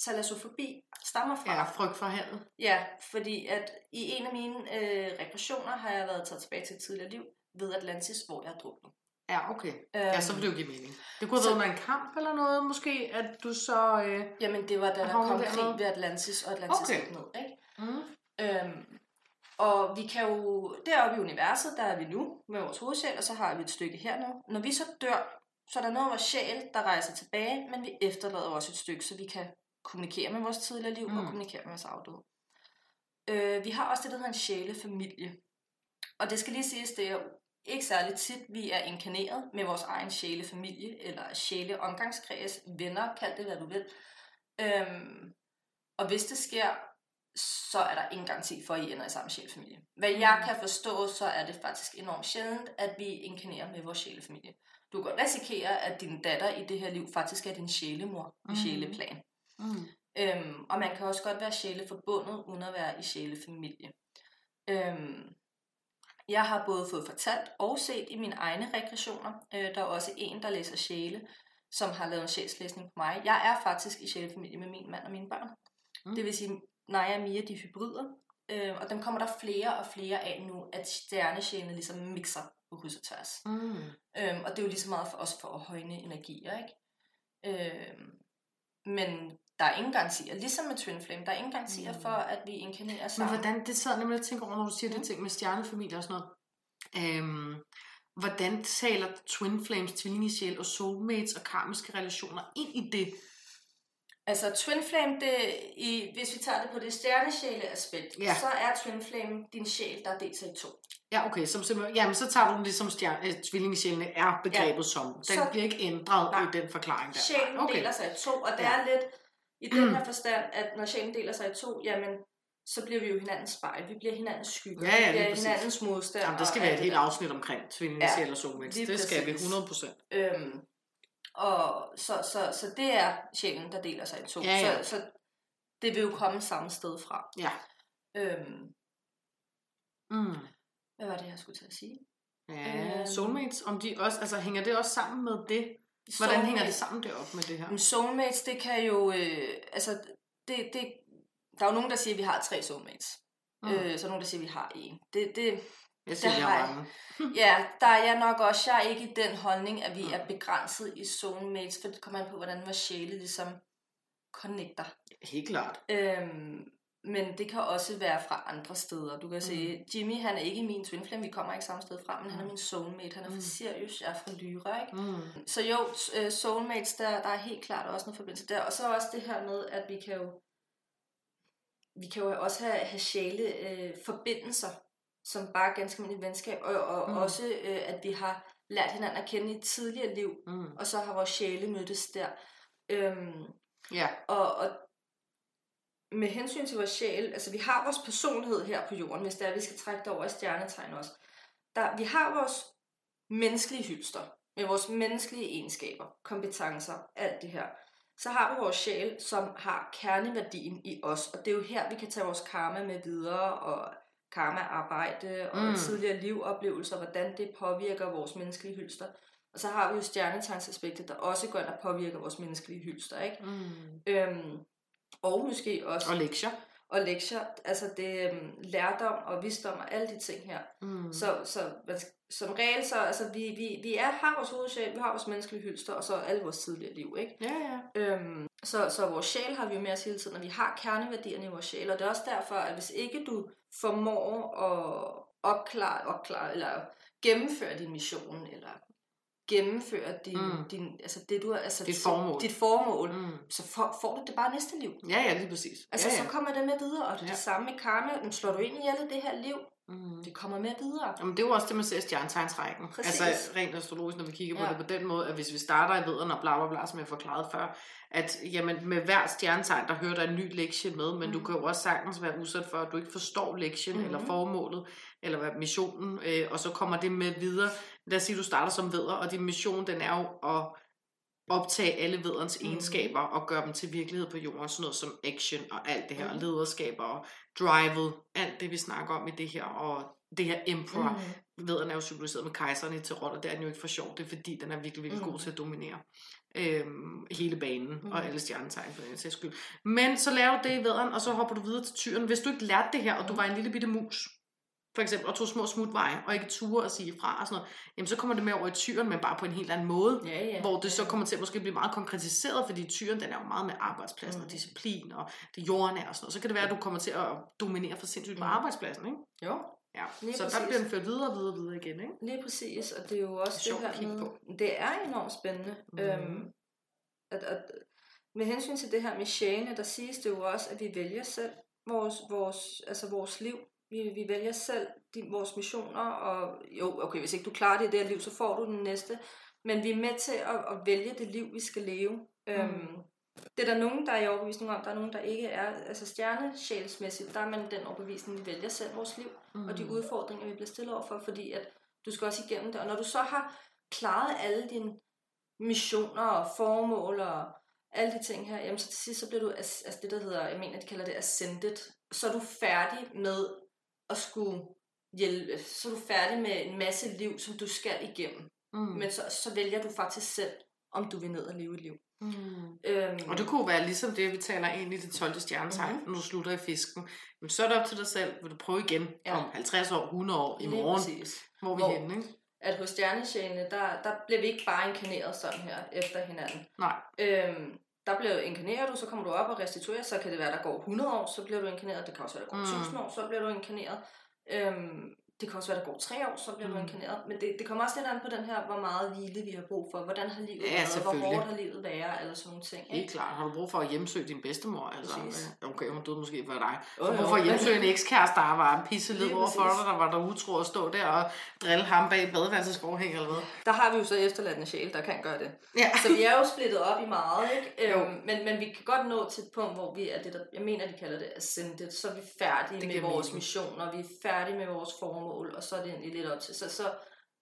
talassofobi stammer fra. Ja, frygt for havet. Ja, fordi at i en af mine øh, regressioner har jeg været taget tilbage til et tidligere liv ved Atlantis, hvor jeg druknede. Ja, okay. Øhm, Ja, så vil det jo give mening. Det kunne have så- været med en kamp eller noget, måske, at du så... Øh... Jamen, det var da der kom krig ved Atlantis, og Atlantis Okay. okay. ned, ikke? Mm. Øhm, og vi kan jo, deroppe i universet, der er vi nu med vores hovedsjæl, og så har vi et stykke her nu. Når vi så dør, så er der noget af vores sjæl, der rejser tilbage, men vi efterlader også et stykke, så vi kan kommunikere med vores tidligere liv mm. og Mm. kommunikere med vores afdøde. Øh, vi har også det, der hedder en sjælefamilie. Og det skal lige siges, det er ikke særlig tit, vi er inkarneret med vores egen sjælefamilie, eller sjæleomgangskreds, venner, kald det hvad du vil. Øhm, og hvis det sker, så er der ingen garanti for, at I ender i samme sjælefamilie. Hvad jeg Mm. kan forstå, så er det faktisk enormt sjældent, at vi inkarnerer med vores sjælefamilie. Du kan risikere, at din datter i det her liv faktisk er din sjælemor på Mhm. sjæleplan. Mm. Øhm, og man kan også godt være sjæleforbundet, uden at være i sjælefamilie. Øhm, jeg har både fået fortalt og set i mine egne regressioner. Øh, der er også en, der læser sjæle, som har lavet en sjælslæsning på mig. Jeg er faktisk i sjælefamilie med min mand og mine børn. Mm. Det vil sige, Naja og Mia, de er hybrider. Øh, og dem kommer der flere og flere af nu, at stjernesjælene ligesom mixer på kryds og tværs. Mm. Øhm, og det er jo lige så meget for os for at højne energier, ikke? Øhm, men der er ingen garantier. Ligesom med Twin Flame, der er ingen garantier Mm. for, at vi inkarnerer Men sammen. hvordan, det sad nemlig at tænke over, når du siger mm. Det ting med stjernefamilie og sådan noget. Øhm, hvordan taler Twin Flames, tvillingesjæl og soulmates og karmiske relationer ind i det? Altså Twin Flame, det, i, hvis vi tager det på det stjernesjæle aspekt, Ja. så er Twin Flame din sjæl, der er delt i to. Ja, okay, så, simpelthen, jamen, så tager du den ligesom stjerne, øh, tvillingesjælene er begrebet ja. som. Den Så- bliver ikke ændret Nej. i den forklaring der. Sjælen okay. deler sig i to, og det Ja. er lidt i den her forstand, at når sjælen deler sig i to, jamen, så bliver vi jo hinandens spejl, vi bliver hinandens skygger, Ja, ja, vi bliver præcis. hinandens modstand. Jamen, der skal og være et helt afsnit omkring tvillingesjæl ja, og soulmates. lige Det skal vi præcis. 100%. Øhm, og så, så, så det er sjælen, der deler sig i to. Ja, ja. Så, så det vil jo komme samme sted fra. Ja. Øhm, Mm. hvad var det, jeg skulle til at sige? Ja, Øhm. soulmates, om de også, altså hænger det også sammen med det? Hvordan hænger det sammen deroppe med det her? Soulmates, det kan jo... Øh, altså, det, det, der er jo nogen, der siger, at vi har tre soulmates. Mm. Øh, så er nogen, der siger, at vi har en. Det, det, Jeg siger, det jeg har mange. ja, der er jeg nok også. Jeg er ikke i den holdning, at vi Mm. er begrænset i soulmates, for det kommer an på, hvordan vores sjæle ligesom connecter. Helt klart. Øhm, men det kan også være fra andre steder. Du kan mm. se, Jimmy han er ikke min twin flame, vi kommer ikke samme sted fra, men han er min soulmate. Han er fra Mm. Sirius, jeg er fra Lyra, ikke? Mm. Så jo, øh, soulmates, der, der er helt klart også noget forbindelse der. Og så også det her med, at vi kan jo, vi kan jo også have, have sjæle øh, forbindelser, som bare er ganske almindelige venskab, og, og mm. også øh, at vi har lært hinanden at kende i et tidligere liv, Mm. og så har vores sjæle mødtes der. Øhm, Ja. og, og med hensyn til vores sjæl, altså vi har vores personlighed her på jorden, hvis det er, vi skal trække det over i stjernetegn også. Der, vi har vores menneskelige hylster, med vores menneskelige egenskaber, kompetencer, alt det her. Så har vi vores sjæl, som har kerneværdien i os, og det er jo her, vi kan tage vores karma med videre, og karma-arbejde, og Mm. tidligere livoplevelser, hvordan det påvirker vores menneskelige hylster. Og så har vi jo stjernetegnsaspektet, der også går ind og påvirker vores menneskelige hylster, ikke? Mm. Øhm, og måske også Og lektier. og lektier, altså det øhm, lærdom og visdom og alle de ting her. Mm. Så, så som regel, så altså, vi, vi, vi er, har vores hovedsjæl, vi har vores menneskelige hylster, og så alle vores tidligere liv, ikke? Ja, ja. Øhm, så, så vores sjæl har vi jo med os hele tiden, og vi har kerneværdierne i vores sjæl, og det er også derfor, at hvis ikke du formår at opklare, opklare eller gennemføre din mission, eller gennemføre din, Mm. din, altså det du altså Dit formål. dit formål Mm. så får, får du det bare næste liv. Ja, ja, lige præcis. Altså, ja, ja, så kommer det med videre, og det er Ja. det samme med karma. Men slår du ind i alle det her liv, Mm. det kommer med videre. Jamen, det er jo også det, man ser i stjernetegnsrækken. Altså rent astrologisk, når vi kigger på Ja. det på den måde, at hvis vi starter i vederne og bla bla bla, som jeg forklarede før, at jamen, med hver stjernetegn, der hører der en ny lektie med, men mm. du kan jo også sagtens være udsat for, at du ikke forstår lektien mm. Eller formålet, eller hvad missionen, øh, og så kommer det med videre. Lad os sige, du starter som veder, og din mission, den er jo at optage alle vederens Mhm. egenskaber og gøre dem til virkelighed på jorden, sådan noget som action og alt det her, Mhm. lederskaber og drivet, alt det vi snakker om i det her, og det her emperor, Mm. Vederen er jo symboliseret med kejseren i Tarot, og det er den jo ikke for sjov. Det er fordi, den er virkelig, virkelig Mm. god til at dominere øhm, hele banen mm. Mm. og alle stjernetegn for den sags skyld. Men så laver du det i vederen, og så hopper du videre til tyren. Hvis du ikke lærte det her, og du Mm. var en lille bitte mus, for eksempel, og tog små smutveje, og ikke ture at sige fra og sådan noget, jamen så kommer det med over i tyren, men bare på en helt anden måde. Ja, ja. Hvor det så kommer til at måske blive meget konkretiseret, fordi tyren den er jo meget med arbejdspladsen mm. og Mm. disciplin, og det jordnære og sådan noget. Så kan det være, at du kommer til at dominere for sindssygt på Mm. arbejdspladsen, ikke? Jo, Ja. Lige så der præcis. bliver den ført videre og videre og videre igen, ikke? lige præcis. Og det er jo også det, at her med... på. Det er enormt spændende. Mhm. Øhm, at, at, med hensyn til det her med sjælene, der siges det jo også, at vi vælger selv vores, vores, altså vores liv. Vi, vi vælger selv de, vores missioner, og jo, okay, hvis ikke du klarer det i det her liv, så får du den næste. Men vi er med til at, at vælge det liv, vi skal leve. Mm. Øhm, det er der nogen, der er i overbevisning om, der er nogen, der ikke er. Altså stjernesjælsmæssigt, der er man den overbevisning, vi vælger selv vores liv, mm. og de udfordringer, vi bliver stillet overfor, fordi at du skal også igennem det. Og når du så har klaret alle dine missioner og formål og alle de ting her, jamen så til sidst så bliver du, altså det der hedder, jeg mener, de kalder det ascended, så er du færdig med at skulle hjælpe, så er du færdig med en masse liv, som du skal igennem. Mm. Men så, så vælger du faktisk selv, om du vil ned og leve et liv. Mm. Øhm, Og det kunne være ligesom det, vi taler ind i det 12. stjernetegn, mm-hmm. når du slutter i fisken. Men så er det op til dig selv, vil du prøve igen Ja. om 50 år, 100 år, i morgen, præcis. hvor vi er henne, ikke? At hos stjernesjælene, der, der bliver vi ikke bare inkarneret sådan her efter hinanden. Nej. Øhm, der bliver inkarneret du, så kommer du op og restituerer, så kan det være, der går 100 år, så bliver du inkarneret. Det kan også være, der går Mm. 1000 år, så bliver du inkarneret. Øhm, det kan også være, der går 3 år, så bliver Mm. du inkarneret. Men det, det kommer også lidt an på den her, hvor meget hvile vi har brug for. Hvordan har livet Ja, været? Hvor hårdt har livet været? Eller sådan nogle ting. Helt klart. Har du brug for at hjemsøge din bedstemor? Altså, Præcis. øh, okay, hun døde måske før dig. Du jo. brug for at hjemsøge en ekskæreste, der var en pisse Lige over for dig, der var der utro at stå der og drille ham bag et badeværelsesforhæng eller hvad? Der har vi jo så efterladende sjæl, der kan gøre det. Ja. Så vi er jo splittet op i meget, ikke? Jo. Øhm, men, men vi kan godt nå til et punkt, hvor vi er det, der, jeg mener, de kalder det ascended, så er vi færdige Det med vores mening. missioner, vi er færdige med vores formål, og så er det egentlig lidt op til, så, så,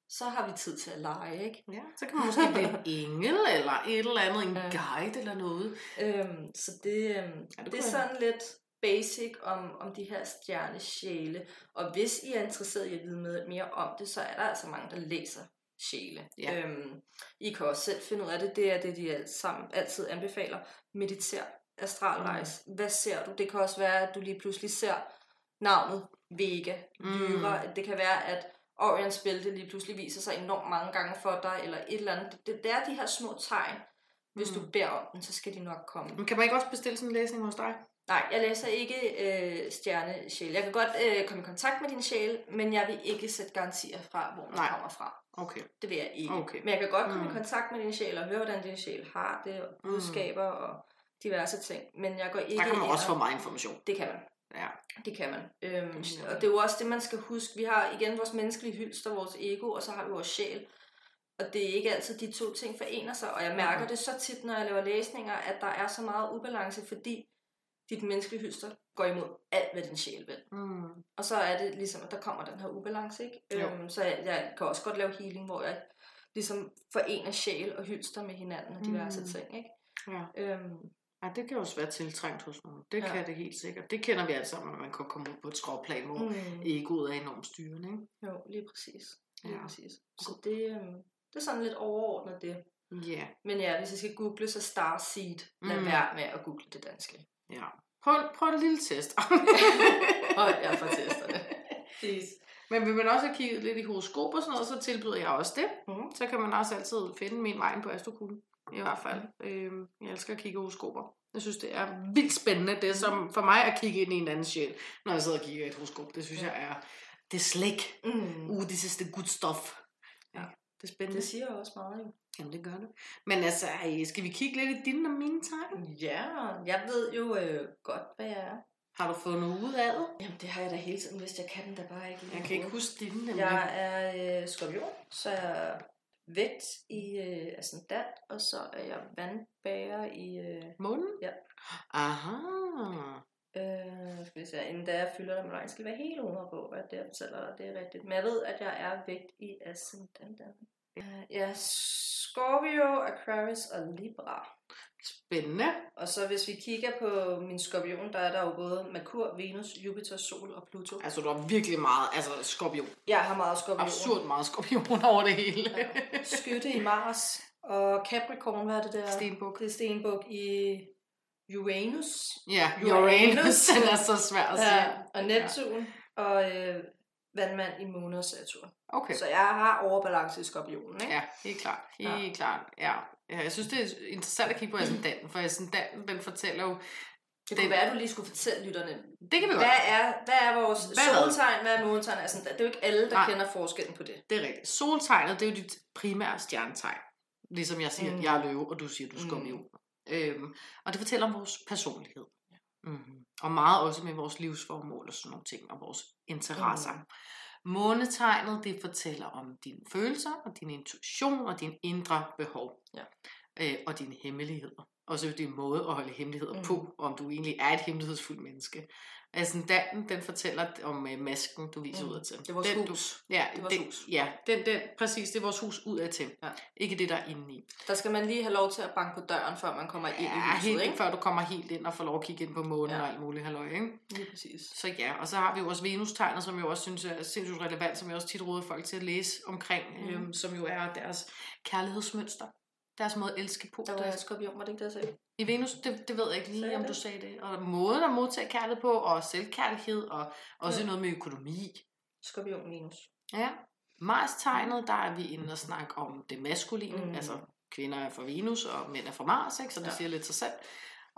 så har vi tid til at lege, ikke? ja. Så kan man måske blive en engel eller et eller andet, en Ja. guide eller noget. Øhm, så det, øhm, det det, kunne er sådan lidt, basic om, om de her stjernesjæle. Og hvis I er interesseret i at vide mere om det, så er der altså mange, der læser sjæle. Ja. Øhm, I kan også selv finde ud af det. Det er det, de alt sammen altid anbefaler. Mediter astralrejse. Mm. Hvad ser du? Det kan også være, at du lige pludselig ser navnet Vega, Lyra. Mm. Det kan være, at Orions bælte lige pludselig viser sig enormt mange gange for dig, eller et eller andet. Det, det er de her små tegn. Hvis mm. du beder om den, så skal de nok komme. Men kan man ikke også bestille sådan en læsning hos dig? Nej, jeg læser ikke øh, stjernesjæl. Jeg kan godt øh, komme i kontakt med din sjæl, men jeg vil ikke sætte garantier fra, hvor den Nej. kommer fra. Okay. Det vil jeg ikke. Okay. Men jeg kan godt komme Mm. i kontakt med din sjæl og høre, hvordan din sjæl har det, og Mm. budskaber og diverse ting. Men jeg går ikke Der kan man også og- få meget information. Det kan man. Ja. Det kan man. Øhm, og det er jo også det, man skal huske. Vi har igen vores menneskelige hylster, vores ego, og så har vi vores sjæl. Og det er ikke altid, de to ting forener sig. Og jeg mærker det så tit, når jeg laver læsninger, at der er så meget ubalance, fordi dit menneskelige hylster går imod alt, hvad din sjæl vil. Mm. Og så er det ligesom, at der kommer den her ubalance, ikke? Jo. Øhm, så jeg, jeg kan også godt lave healing, hvor jeg ligesom forener sjæl og hylster med hinanden og diverse Mm. ting, ikke? Ja. Øhm, ja, det kan også være tiltrængt hos nogen. Det Ja. kan det helt sikkert. Det kender vi alle sammen, når man kan komme ud på et skråplan, hvor mm, egoet er enormt styrende. Ikke? jo, lige præcis. Lige Ja. præcis. Så det, øhm, det er sådan lidt overordnet det. Ja. Men ja, hvis I skal google, så Starseed. Lad Mm. mm. være med at google det danske. ja. Prøv, prøv en lille test. Og jeg får testerne. Please. Men vil man også have kigget lidt i horoskop og sådan noget, så tilbyder jeg også det. Mhm. Så kan man også altid finde min vej på Astrokuglen. I hvert fald. Øhm, jeg elsker at kigge i horoskoper. Jeg synes, det er vildt spændende. Det er som for mig at kigge ind i en anden sjæl, når jeg sidder og kigger i et horoskop. Det synes Ja. jeg er... Det er slik. Mm. Uh, this is the good stuff. Ja, det er spændende. Det siger også meget jo. Jamen, det gør det. Men altså, skal vi kigge lidt i dine og mine tegn? Ja, jeg ved jo øh, godt, hvad jeg er. Har du fundet ud af det? Jamen, det har jeg da hele tiden vidst. Jeg kan den da bare ikke. Jeg kan ikke huske dine. Jeg er øh, skorpion, så er jeg vægt i øh, ascendant, og så er jeg vandbærer i... Øh, Månen? Ja. Aha. øh, skal vi se, inden da jeg fylder dem, jeg skal være helt 100 på, hvad det jeg fortæller dig, det er rigtigt. Men jeg ved, at jeg er vægt i ascendant. Øh, jeg er Scorpio, Aquarius og Libra. Spændende. Og så hvis vi kigger på min skorpion, der er der jo både Merkur, Venus, Jupiter, Sol og Pluto. Altså, du har virkelig meget, altså skorpion. Jeg har meget skorpion. Absurd meget skorpion over det hele. Ja. Skytte i Mars. Og Capricorn, hvad er det der? Stenbuk. Det er Stenbuk i Uranus. Ja, Uranus. Uranus, den er så svær at sige. Ja, og Neptun. Og øh, vandmand i Måne og Saturn. Okay. Så jeg har overbalance i skorpionen, ikke? Ja, helt klart. Helt Ja. klart. Ja. Ja. Jeg synes, det er interessant at kigge på ascendanten, for ascendanten, den fortæller jo... Det Den- kunne være, at du lige skulle fortælle lytterne, Det kan vi godt. hvad er, hvad er vores Hvad soltegn, hvad er månetegn? Altså, det er jo ikke alle, der Nej. kender forskellen på det. Det er rigtigt. Soltegnet, det er jo dit primære stjernetegn. Ligesom jeg siger, Mm. jeg er løve, og du siger, du er Mm. Mm. Øhm, og det fortæller om vores personlighed. Mm. Og meget også med vores livsformål og sådan nogle ting, og vores interesser. Mm. Månetegnet, det fortæller om dine følelser, og din intuition, og dine indre behov. Ja. Øh, og dine hemmeligheder. Og så din måde at holde hemmeligheder Mm. mm. på, og om du egentlig er et hemmelighedsfuldt menneske. Ascendanten, den fortæller om øh, masken, du viser Mm. mm. ud til. Det er vores den, hus. Ja, Det er vores den, hus. Ja, den, den, præcis, det er vores hus ud af til. Ja. Ikke det, der er inde i. Der skal man lige have lov til at banke på døren, før man kommer ind i Ja, huset, helt, ikke? før du kommer helt ind og får lov at kigge ind på månen Ja. ja. og alt muligt halløj, ikke? Lige præcis. Så ja, og så har vi jo også Venus-tegnet, som jeg også synes er sindssygt relevant, som jeg også tit råder folk til at læse omkring, mm. øhm, som jo er deres kærlighedsmønster. Deres måde at elske på. Der var jeg skorpion, var det ikke det, jeg sagde? I Venus, det, det ved jeg ikke lige, Sagde om jeg du det? sagde det. Og måden at modtage kærlighed på, og selvkærlighed, og også Ja. noget med økonomi. Skorpion minus. Ja. Mars-tegnet, der er vi inde og snakke om det maskuline, Mm. altså kvinder er fra Venus, og mænd er fra Mars, ikke? så det ja. siger lidt sig selv.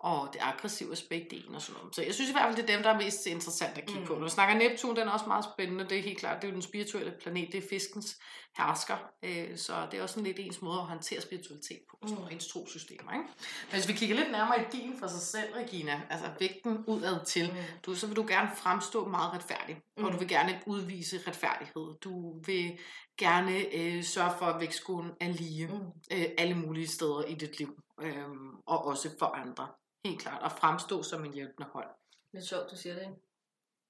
Og det aggressive aspekt, er en og sådan noget. Så jeg synes i hvert fald, det er dem, der er mest interessant at kigge Mm. mm. på. Når vi snakker Neptun, den er også meget spændende. Det er helt klart, det er jo den spirituelle planet, det er fiskens hersker. Øh, så det er også sådan lidt ens måde at håndtere spiritualitet på, sådan Mm. mm. ens trosystemer. Ikke? Men hvis vi kigger lidt nærmere i din for sig selv, Regina, altså vægten udad til, Mm. du, så vil du gerne fremstå meget retfærdig, mm. og Mm. du vil gerne udvise retfærdighed. Du vil gerne øh, sørge for, at vægtskålen er lige Mm. øh, alle mulige steder i dit liv, øh, og også for andre. Helt klart. At fremstå som en hjælpende hånd. Lidt sjovt, du siger det, ikke?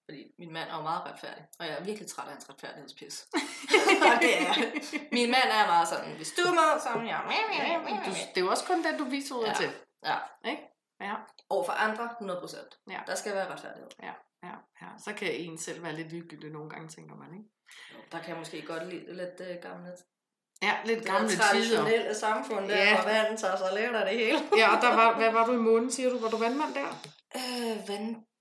Fordi min mand er jo meget retfærdig, og jeg er virkelig træt af hans retfærdighedspis. og det er Min mand er meget sådan, hvis du er med, så er jeg... Du, det er jo også kun den, du viser ud Ja. til. Ja. Ikke? Ja. Over for andre 100%. Ja. Der skal være retfærdighed. Ja, ja. Så kan en selv være lidt ligegyldig nogle gange, tænker man, ikke? Der kan jeg måske godt lide lidt uh, gamle, Ja, lidt det gamle der tider. traditionelle samfund der, Ja. hvor vandet tager sig lidt af det hele. Ja, og der var, hvad var du i månen, siger du? Var du vandmand der? Øh,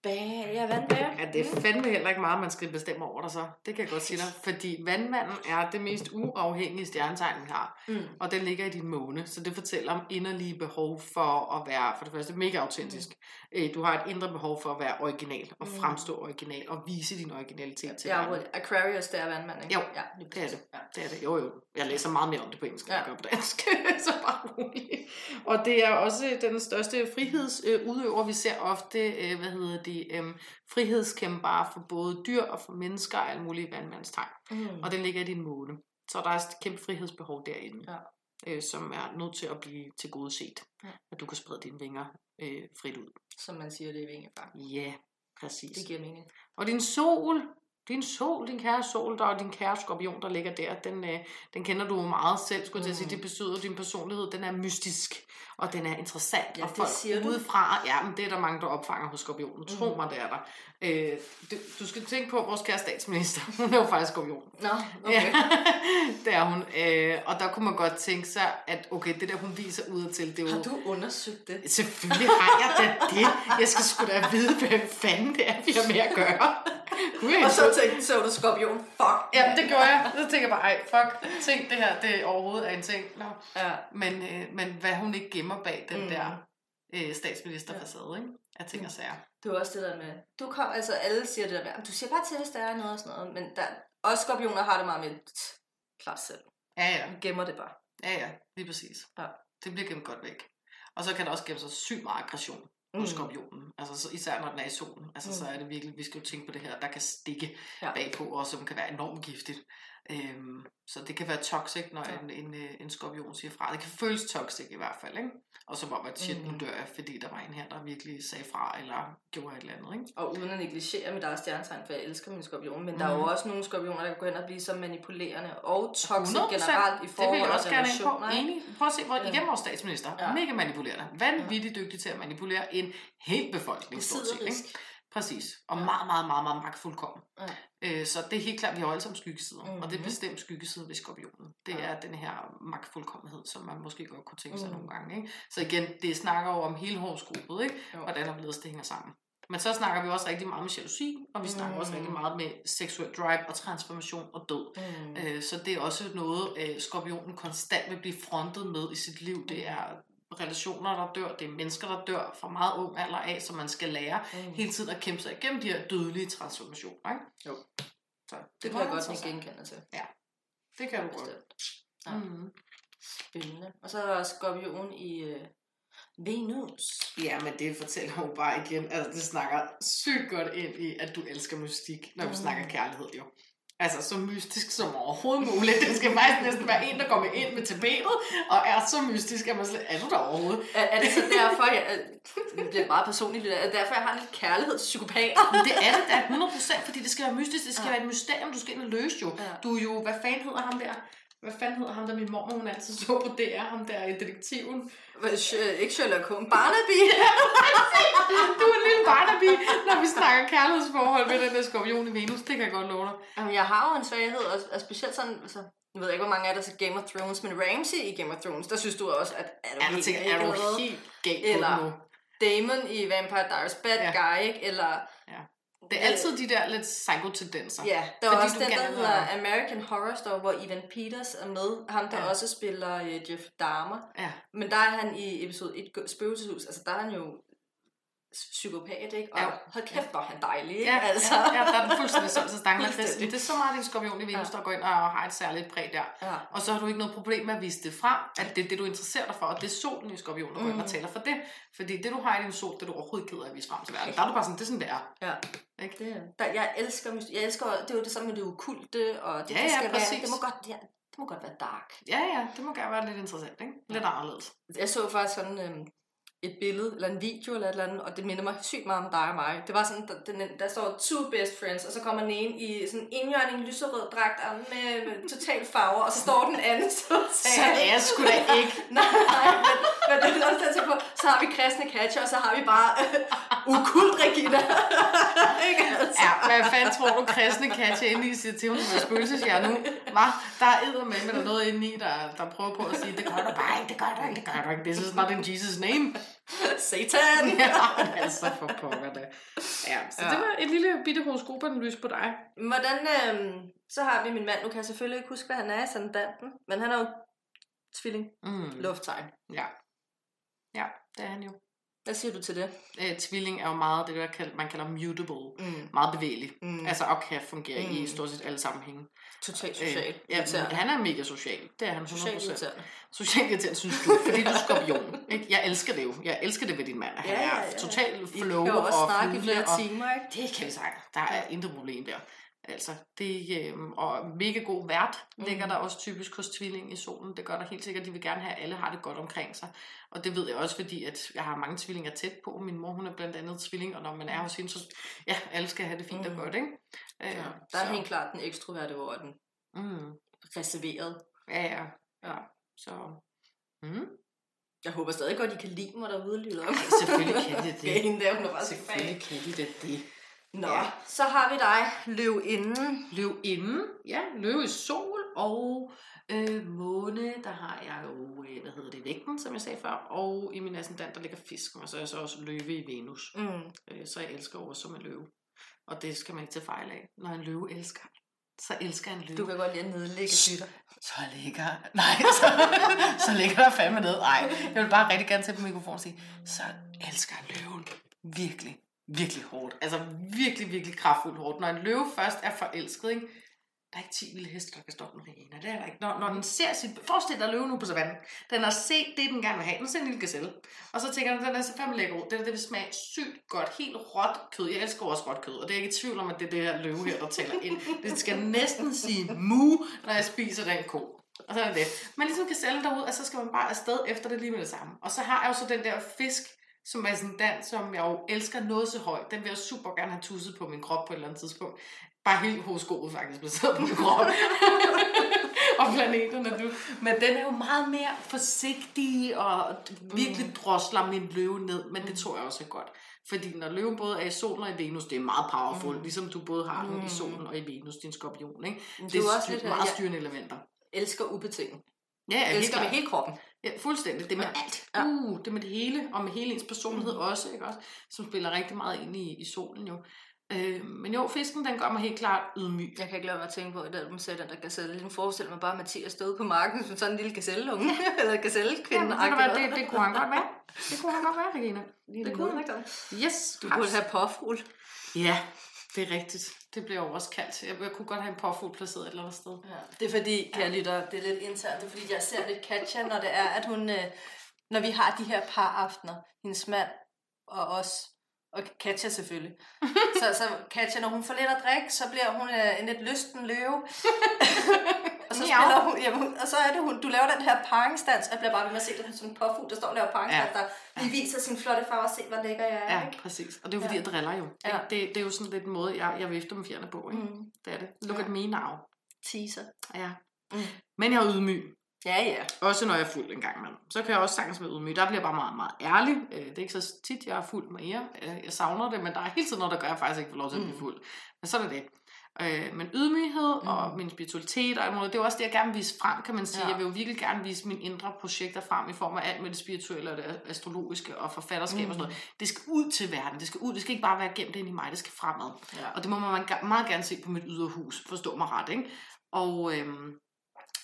vandbage. Ja, vandbage. Ja, det er fandme heller ikke meget, man skal bestemme over dig så. Det kan jeg godt sige dig. Fordi vandmanden er det mest uafhængige stjernetegn, vi har. Mm. Og den ligger i din måne, så det fortæller om inderlige behov for at være, for det første, mega autentisk. Mm. Du har et indre behov for at være original, og Mm. fremstå original, og vise din originalitet til Ja, verden. Aquarius, det er vandmand, ikke? Jo, ja, lige det er det. Ja. Det er det. Jo, jo. Jeg læser meget mere om det på engelsk, end jeg Ja. gør på dansk. så bare roligt. Og det er også den største frihedsudøver. Vi ser ofte, øh, hvad hedder det, øh, frihedskæmpere for både dyr og for mennesker og alle mulige vandmandstegn. Mm. Og den ligger i din måne. Så der er et kæmpe frihedsbehov derinde, Ja. øh, som er nødt til at blive til gode set. Ja. At du kan sprede dine vinger øh, frit ud. Som man siger det i vingefang. Ja, præcis. Det giver mening. Og din sol, din sol, din kære sol, der og din kære skorpion, der ligger der, den, øh, den kender du jo meget selv, skulle jeg at sige. Mm. Det betyder, at din personlighed, den er mystisk, og den er interessant. Ja, og det folk siger du. udefra, ja, men det er der mange, der opfanger hos skorpionen. Tro Mm. mig, det er der. Øh, du, du skal tænke på, at vores kære statsminister, hun er jo faktisk skorpion. Nå, okay. Ja, det er hun. Øh, og der kunne man godt tænke sig, at okay, det der, hun viser ud til, det er jo... Har du undersøgt det? Selvfølgelig har jeg da det. Jeg skal sgu da vide, hvad fanden det er, vi har med at gøre. Jeg Og så tænkte så du skorpion. Fuck. Ja, det gjorde jeg. Så tænker jeg bare, ej, fuck, tænk det her, det overhovedet er en ting. Nå. Ja. Men, øh, men hvad hun ikke gemmer bag den Mm. mm. der øh, statsministerfacade, ikke? Af ting og sager. Det er også det der med, du kom, altså alle siger det der med, du siger bare til, hvis der er noget og sådan noget, men der, også skorpioner har det meget med, "Tsk, klart selv. Ja, ja. Vi gemmer det bare. Ja, ja, lige præcis. Ja. Det bliver gemt godt væk. Og så kan der også gemme sig sygt meget aggression hos Mm. skorpionen. Altså så, især når den er i solen. Altså Mm. så er det virkelig, vi skal jo tænke på det her, der kan stikke ja. bagpå, og som kan være enormt giftigt. Øhm, så det kan være toxic, når Ja. en, en, øh, en skorpion siger fra. Det kan føles toxic i hvert fald, ikke? Og så var at shit, nu Mm. dør jeg, fordi der var en her, der virkelig sagde fra, eller gjorde et eller andet, ikke? Og uden at negligere mit eget stjernetegn, for jeg elsker min skorpion, men mm. der er jo Mhm. også nogle skorpioner, der kan gå hen og blive så manipulerende og toxic 100%. generelt i Det forhold vil jeg også og gerne ind på. Prøv at se, hvor igen vores statsminister. Ja. Mega manipulerende. Vanvittigt dygtig til at manipulere en hel befolkning, stort set. Ikke? Præcis. Og Ja. meget, meget, meget, meget magtfuldkommen. Ja. Øh, så det er helt klart, vi har alle sammen skyggesider. Mm-hmm. Og det er Mhm. bestemt skyggesiden ved skorpionen. Det Ja. er den her magtfuldkommenhed, som man måske godt kunne tænke sig Mhm. nogle gange. Ikke? Så igen, det snakker jo om hele horoskopet, ikke? Jo. hvordan der det hænger sammen. Men så snakker vi også rigtig meget med jalousi, og vi snakker også Mm. rigtig meget med seksuel drive og transformation og død. Mm. Øh, Så det er også noget, øh, skorpionen konstant vil blive frontet med i sit liv. Det er relationer, der dør, det er mennesker, der dør fra meget ung alder af, som man skal lære Mm. hele tiden at kæmpe sig igennem de her dødelige transformationer. Ikke? Jo. Så Det det kan jeg godt ikke genkende til. Det kan du godt. Ja. Mm. Spændende. Og så er der skorpion i øh, Venus. Ja, men det fortæller jo bare igen, altså det snakker sygt godt ind i, at du elsker mystik, når vi Mm. snakker kærlighed jo. Altså så mystisk som overhovedet muligt. Det skal faktisk næsten være en, der kommer ind med tapetet, og er så mystisk, at man slet, er du der overhovedet? Er, er det så derfor, jeg, det er meget personligt, er det derfor jeg har lidt kærlighed til psykopater? Men det er det da 100%, fordi det skal være mystisk, det skal ja. være et mysterium, du skal ind og løse jo. Ja. Du er jo, hvad fanden hedder ham der? Hvad fanden hedder ham der, min mor, hun altid så på DR, ham der i detektiven. Sh- Ikke Sherlock Holmes, Barnaby. Du er en lille Barnaby, når vi snakker kærlighedsforhold med den der skorpion i Venus, det kan jeg godt love dig. Jamen, jeg har jo en svaghed, og, og specielt sådan, altså, jeg ved ikke, hvor mange er der til Game of Thrones, men Ramsay i Game of Thrones, der synes du også, at er du Er du helt tænker, er du helt galt Eller- nu? Damon i Vampire Diaries, bad Ja. guy, ikke? Eller, Det er altid de der lidt psycho-tendenser. ja, der er også den, der hedder American Horror Story, hvor Ivan Peters er med. Ham, der Ja. også spiller uh, Jeff Dahmer. Ja. Men der er han i episode 1, Spøgelseshus, altså der er han jo psykopat, ikke? Og Ja. hold kæft, hvor han dejlig, ikke? Ja, altså. ja, ja, der er den fuldstændig sådan, så stangen Fuldstændig. Det er så meget din skorpion i Venus, Ja. der går ind og har et særligt præg der. ja. Og så har du ikke noget problem med at vise det frem, at det er det, du interesserer dig for, og det er solen i skorpion, der går ind og Mm. taler for det. Fordi det, du har i din sol, det er du overhovedet ked af at vise frem til verden. Der er du bare sådan, det er sådan, det er. Ja. Ikke? Det, er- der, jeg elsker, jeg elsker, det er jo det samme med det okulte, og det, Ja, det ja, skal være, præcis. det må godt, ja, det må godt være dark. Ja, ja, det må gerne være lidt interessant, ikke? Lidt anderledes. Jeg så faktisk sådan, øhm, et billede, eller en video, eller et eller andet, og det minder mig sygt meget om dig og mig. Det var sådan, der, den, der står two best friends, og så kommer den ene i sådan en indjørning lyserød dragt og med, med total farver, og så står den anden så Så er jeg sgu da ikke. Nej, nej, men, men det er også der på, så har vi kristne Katja, og så har vi bare uh, ukult Regina. ikke altså? Ja, hvad fanden tror du, kristne Katja inde i siger til, hun er spøgelsesjern nu? Hva? Der er edder med, men der er noget inde i, der, der prøver på at sige, det gør du bare ikke, det gør du ikke, det gør du ikke. This is not in Jesus' name. Satan! Ja, altså for pokker det. Ja, så Ja. det var et lille bitte horoskopanalyse på dig. Hvordan, øhm, så har vi min mand, nu kan jeg selvfølgelig ikke huske, hvad han er i ascendanten, men han er jo tvilling, Mm. lufttegn. Ja. Ja, det er han jo. Hvad siger du til det? Øh, tvilling er jo meget det, der kald- man kalder mutable. Mm. Meget bevægelig. Mm. Altså og kan fungere mm. i stort set alle sammenhænge. Totalt social. Øh, ja, han er mega social. Det er han 100%. Socialt irriterende. Socialt irriterende, synes du, fordi du er skorpion. Ikke? Jeg elsker det jo. Jeg elsker det ved din mand. Han Ja, ja, er ja. total I flow kan jo også og snakke i flere og timer, ikke? det kan vi sagtens. Der er intet problem der. Altså, det, øh, og mega god vært ligger Mhm. der også typisk hos tvilling i solen. Det gør der helt sikkert. De vil gerne have, at alle har det godt omkring sig. Og det ved jeg også, fordi at jeg har mange tvillinger tæt på. Min mor, hun er blandt andet tvilling, og når man er hos hende, så ja, alle skal have det fint og Mhm. godt, ikke? Øh, Ja. Der er helt klart den ekstroverte, hvor den Mm, reserveret. ja, ja, ja. Så, mm. Jeg håber stadig godt, I kan lide mig derude, lytter. Selvfølgelig kan de det. Okay, hende der, hun er bare så Selvfølgelig kan de det. det. Nå, Ja. så har vi dig, løv inden. Løv inden, ja, løv i sol og øh, måne, der har jeg jo, øh, hvad hedder det, vægten, som jeg sagde før, og i min ascendant, der ligger fisken, og så er jeg så også løve i Venus. Mm. Øh, så jeg elsker også som en løve. Og det skal man ikke tage fejl af. Når en løve elsker, så elsker en løve. Du kan godt lide at nedlægge dytter. Så ligger... Nej, så, så ligger der fandme ned. Nej, jeg vil bare rigtig gerne tage på mikrofonen og sige, så elsker en løven virkelig, virkelig hårdt. Altså virkelig, virkelig kraftfuldt hårdt. Når en løve først er forelsket, ikke? Der er ikke 10 vilde heste, der kan stoppe en hyæne. Det er der ikke. Når, når den ser sit... Forestil dig løven nu på savannen. Den har set det, den gerne vil have. Den ser en lille gazelle. Og så tænker den, den er så fandme lækker ud. Det, der, det vil smage sygt godt. Helt råt kød. Jeg elsker også råt kød. Og det er jeg ikke i tvivl om, at det er det her løve her, der tæller ind. Det skal næsten sige mu, når jeg spiser den ko. Og så er det det. Men ligesom gazellen derude, altså, så skal man bare afsted efter det lige med det samme. Og så har jeg jo så den der fisk, som er sådan den, som jeg jo elsker noget så højt. Den vil jeg super gerne have tusset på min krop på et eller andet tidspunkt. Bare hele horoskopet faktisk placeret på min krop. og planeterne, du. Men den er jo meget mere forsigtig og virkelig drosler min løve ned. Men det tror jeg også er godt. Fordi når løven både er i solen og i Venus, det er meget powerful. Mm. Ligesom du både har den Mm. i solen og i Venus, din skorpion. Ikke? Det du er er også styr, lidt, meget styrende elementer. elsker ubetinget. Ja, Jeg helt elsker med hele kroppen. Ja, fuldstændig. Det med Ja. alt. Ja. Uh, det med det hele, og med hele ens personlighed Mhm. også, ikke også? Som spiller rigtig meget ind i, i solen jo. Øh, men jo, fisken, den gør mig helt klart ydmyg. Jeg kan ikke lade med at tænke på, at der, man den der gazelle. Nu forestiller mig bare Mathias støde på marken som sådan en lille gazelleunge. Eller gazellekvinde. Ja, hvad, det, det kunne han godt være. Det kunne han godt være, Regina. det kunne han ikke. Yes, Du burde have påfugl. Ja, det er rigtigt. Det bliver jo også kaldt. Jeg, jeg kunne godt have en påfugl placeret et eller andet sted. Ja. Det er fordi, kære lytter, det er lidt internt, det er fordi, jeg ser lidt Katja, når det er, at hun, øh, når vi har de her par aftener, hendes mand og os, og Katja selvfølgelig. så, så Katja, når hun får lidt at drikke, så bliver hun øh, en lidt lysten løve. og så spiller hun, jamen, hun- og så er det hun, du laver den her paringsdans, og jeg bliver bare ved med at se den som en påfugl, der står og laver paringsdans, Ja. der lige viser sin flotte farve og se, hvor lækker jeg er, Ja, ikke? præcis. Og det er jo fordi, Ja. jeg driller jo. Ja. Ja. Det, det er jo sådan lidt en måde, jeg, jeg vifter med fjerne på. Ikke? Mm. Det er det. Look Ja. at me now. Teaser. Ja. Mm. Men jeg er ydmyg. Ja, ja. Også når jeg er fuld en gang imellem. Så kan jeg også sagtens være ydmyg. Der bliver jeg bare meget, meget ærlig. Øh, Det er ikke så tit, jeg er fuld med jer. Øh, Jeg savner det, men der er hele tiden noget, der gør, at jeg faktisk ikke får lov til at blive Mm. fuld. Men så er det. Øh, Men ydmyghed Mm. og min spiritualitet og alt muligt, det er også det, jeg gerne vil vise frem, kan man sige. Ja. Jeg vil jo virkelig gerne vise mine indre projekter frem i form af alt med det spirituelle og det astrologiske og forfatterskab Mm. og sådan noget. Det skal ud til verden. Det skal ud. Det skal ikke bare være gemt ind i mig. Det skal fremad. ja. Og det må man meget gerne se på mit ydre hus, forstå mig ret, ikke? Og øhm,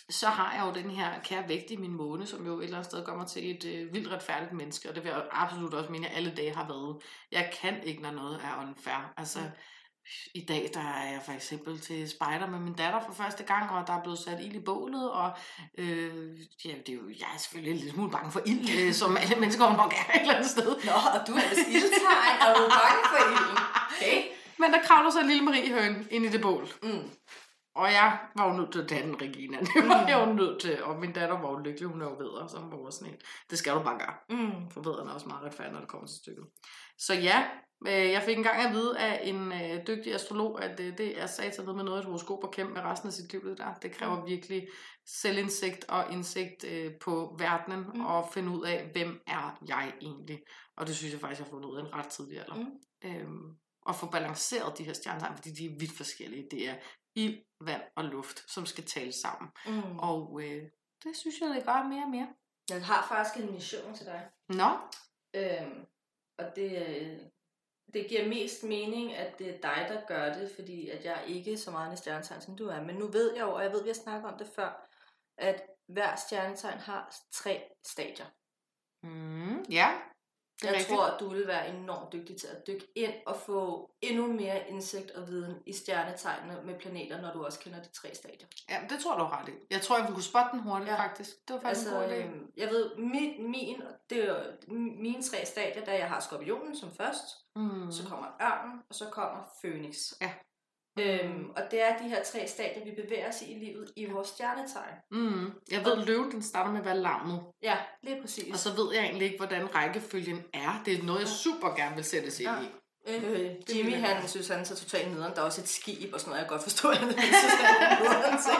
så har jeg jo den her kære vægt i min måne, som jo et eller andet sted gør mig til et øh, vildt retfærdigt menneske, og det vil jeg absolut også mene, at alle dage har været. Jeg kan ikke, når noget er unfair. Altså, i dag, der er jeg for eksempel til spejder med min datter for første gang, og der er blevet sat ild i bålet, og øh, ja, det er jo, jeg er selvfølgelig en lille smule bange for ild, øh, som alle mennesker nok er et eller andet sted. Nå, og du er ellers ildtegn, og du er bange for ilden. Okay. Men der kravler så en lille Marie høn ind i det bål. Mm. Og jeg var jo nødt til at danne Regina. Det var jeg jo nødt til. Og min datter var jo lykkelig. Hun er jo vedre, så hun var også sådan en. Det skal du bare gøre. Mm. For vederne er også meget retfærdige, når det kommer til stykket. Så ja, øh, jeg fik engang at vide af en øh, dygtig astrolog, at øh, det er sat ned med noget, et horoskop og kæmpe med resten af sit liv. Det, der. det kræver virkelig selvindsigt og indsigt øh, på verdenen, Mm. mm. og finde ud af, hvem er jeg egentlig. Og det synes jeg faktisk, jeg har fundet ud af en ret tidlig alder. Mm. Øhm, og få balanceret de her stjernetegn, fordi de er vidt forskellige. Det er ild, vand og luft, som skal tale sammen. Mm. Og øh, det synes jeg, det gør mere og mere. Jeg har faktisk en mission til dig. Nå, Øhm, og det, øh, det giver mest mening, at det er dig, der gør det, fordi at jeg ikke er så meget en stjernetegn, som du er. Men nu ved jeg jo, og jeg ved, vi har snakket om det før, at hver stjernetegn har tre stadier. mm, ja, det er Jeg rigtigt. tror, at du vil være enormt dygtig til at dykke ind og få endnu mere indsigt og viden i stjernetegnene med planeter, når du også kender de tre stadier. Ja, det tror du har ret i. Jeg tror, jeg ville kunne spotte den hurtigt, Ja. faktisk. Det var faktisk altså, en god idé. øhm, jeg ved, min, min, det er mine tre stadier, da jeg har skorpionen som først, Mm. så kommer ørnen, og så kommer Phoenix. Ja. Øhm, og det er de her tre stadier, vi bevæger os i i livet i vores stjernetegn. Mm. Jeg ved, at løven den starter med at være lammet. Ja, lige præcis. Og så ved jeg egentlig ikke, hvordan rækkefølgen er. Det er noget, jeg super gerne vil sættes ind Ja. i. Øh, Jimmy, han synes, han er så totalt nederen. Der er også et skib og sådan noget, jeg kan godt forstå, at han synes, han er nederen til.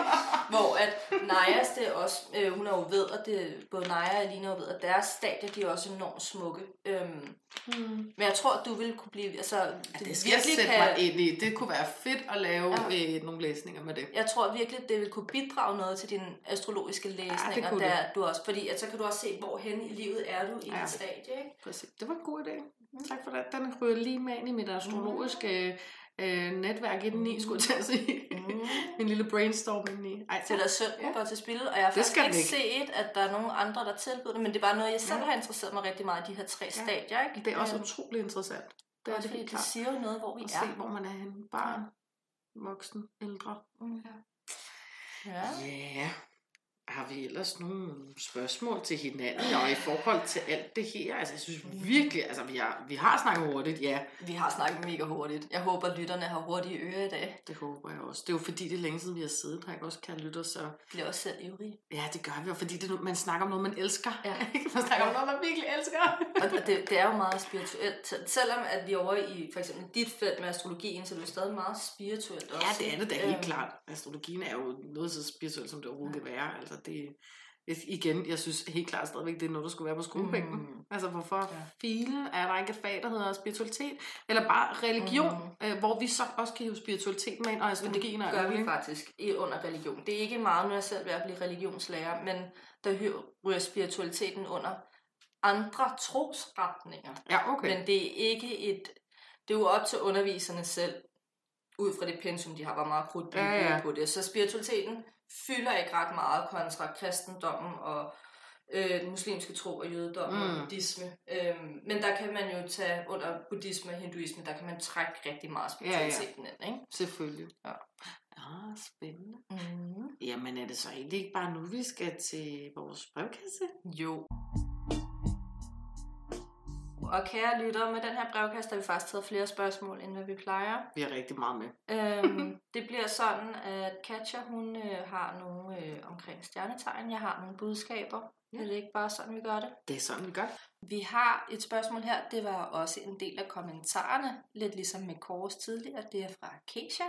Hvor at Najas, det er også, øh, hun er jo ved, og det, både Naja og Alina er jo ved, at deres stadier, de er også enormt smukke. Øhm, Mm. men jeg tror, du ville kunne blive, altså, Ja, det skal jeg sætte kan... mig ind i. Det kunne være fedt at lave ja. øh, nogle læsninger med det. Jeg tror virkelig, det vil kunne bidrage noget til dine astrologiske læsninger, kunne der du også, fordi at så kan du også se, hvor hen i livet er du i Ja. dit stadie, ikke? Præcis. Det var en god idé. Tak for det. Den ryger lige med ind i mit astrologiske øh, netværk indeni, skulle jeg til at sige. Mm. Min lille brainstorm indeni. Ej, Til at søndag går til spil, og jeg har Det faktisk ikke den set, at der er nogen andre, der tilbyder det, men det er bare noget, jeg selv har interesseret mig rigtig meget i, de her tre stadier, ikke? Det er også Øhm, utrolig interessant. Det er også det fordi det siger jo noget, hvor vi At er. se, hvor man er henne. Barn, voksen, ældre. Mm. Ja. Ja. Har vi ellers nogle spørgsmål til hinanden, og i forhold til alt det her? Altså, jeg synes virkelig, altså, vi har, vi har snakket hurtigt, ja. Vi har snakket mega hurtigt. Jeg håber, lytterne har hurtige ører i dag. Det håber jeg også. Det er jo fordi, det er længe siden, vi har siddet her, ikke også, kære lytter, så Bliver også selv ivrige. ja, det gør vi jo, fordi det man snakker om noget, man elsker. Ja. Man snakker om noget, man virkelig elsker. Og det, det er jo meget spirituelt. Selvom at vi er over i for eksempel dit felt med astrologien, så er det jo stadig meget spirituelt også. Ja, det er det da helt Øhm, klart. Astrologien er jo noget så spirituelt, som det overhovedet kan være. Altså, det, det, igen, jeg synes helt klart stadigvæk, det er noget, der skulle være på skolebænken. Mm. Altså, hvorfor Ja. filen er der ikke et fag, der hedder spiritualitet? Eller bare religion, Mm. øh, hvor vi så også kan hive spiritualiteten med ind, og astrologien og gør vi faktisk under religion. Det er ikke meget, når jeg selv ved at blive religionslærer, men der ryger spiritualiteten under andre trosretninger. Ja, okay. Men det er ikke et... Det er jo op til underviserne selv, ud fra det pensum, de har, hvor meget krudt de ja. ja. på det. Så spiritualiteten fylder ikke ret meget kontra kristendommen og øh, den muslimske tro og jødedommen mm. Og buddhisme. Øhm, men der kan man jo tage under buddhisme og hinduisme, der kan man trække rigtig meget spiritualiteten ind, ikke? Selvfølgelig. Ja. Ah, spændende. Mm. Jamen, er det så egentlig ikke bare nu, vi skal til vores brevkasse? Jo. Og kære lyttere, med den her brevkast har vi faktisk taget flere spørgsmål, end hvad vi plejer. Vi har rigtig meget med. øhm, det bliver sådan, at Katja, hun øh, har nogle øh, omkring stjernetegn. Jeg har nogle budskaber. Ja. Det er ikke bare sådan, vi gør det. Det er sådan, vi gør. Vi har et spørgsmål her. Det var også en del af kommentarerne. Lidt ligesom med Kåres tidligere. Det er fra Keisha.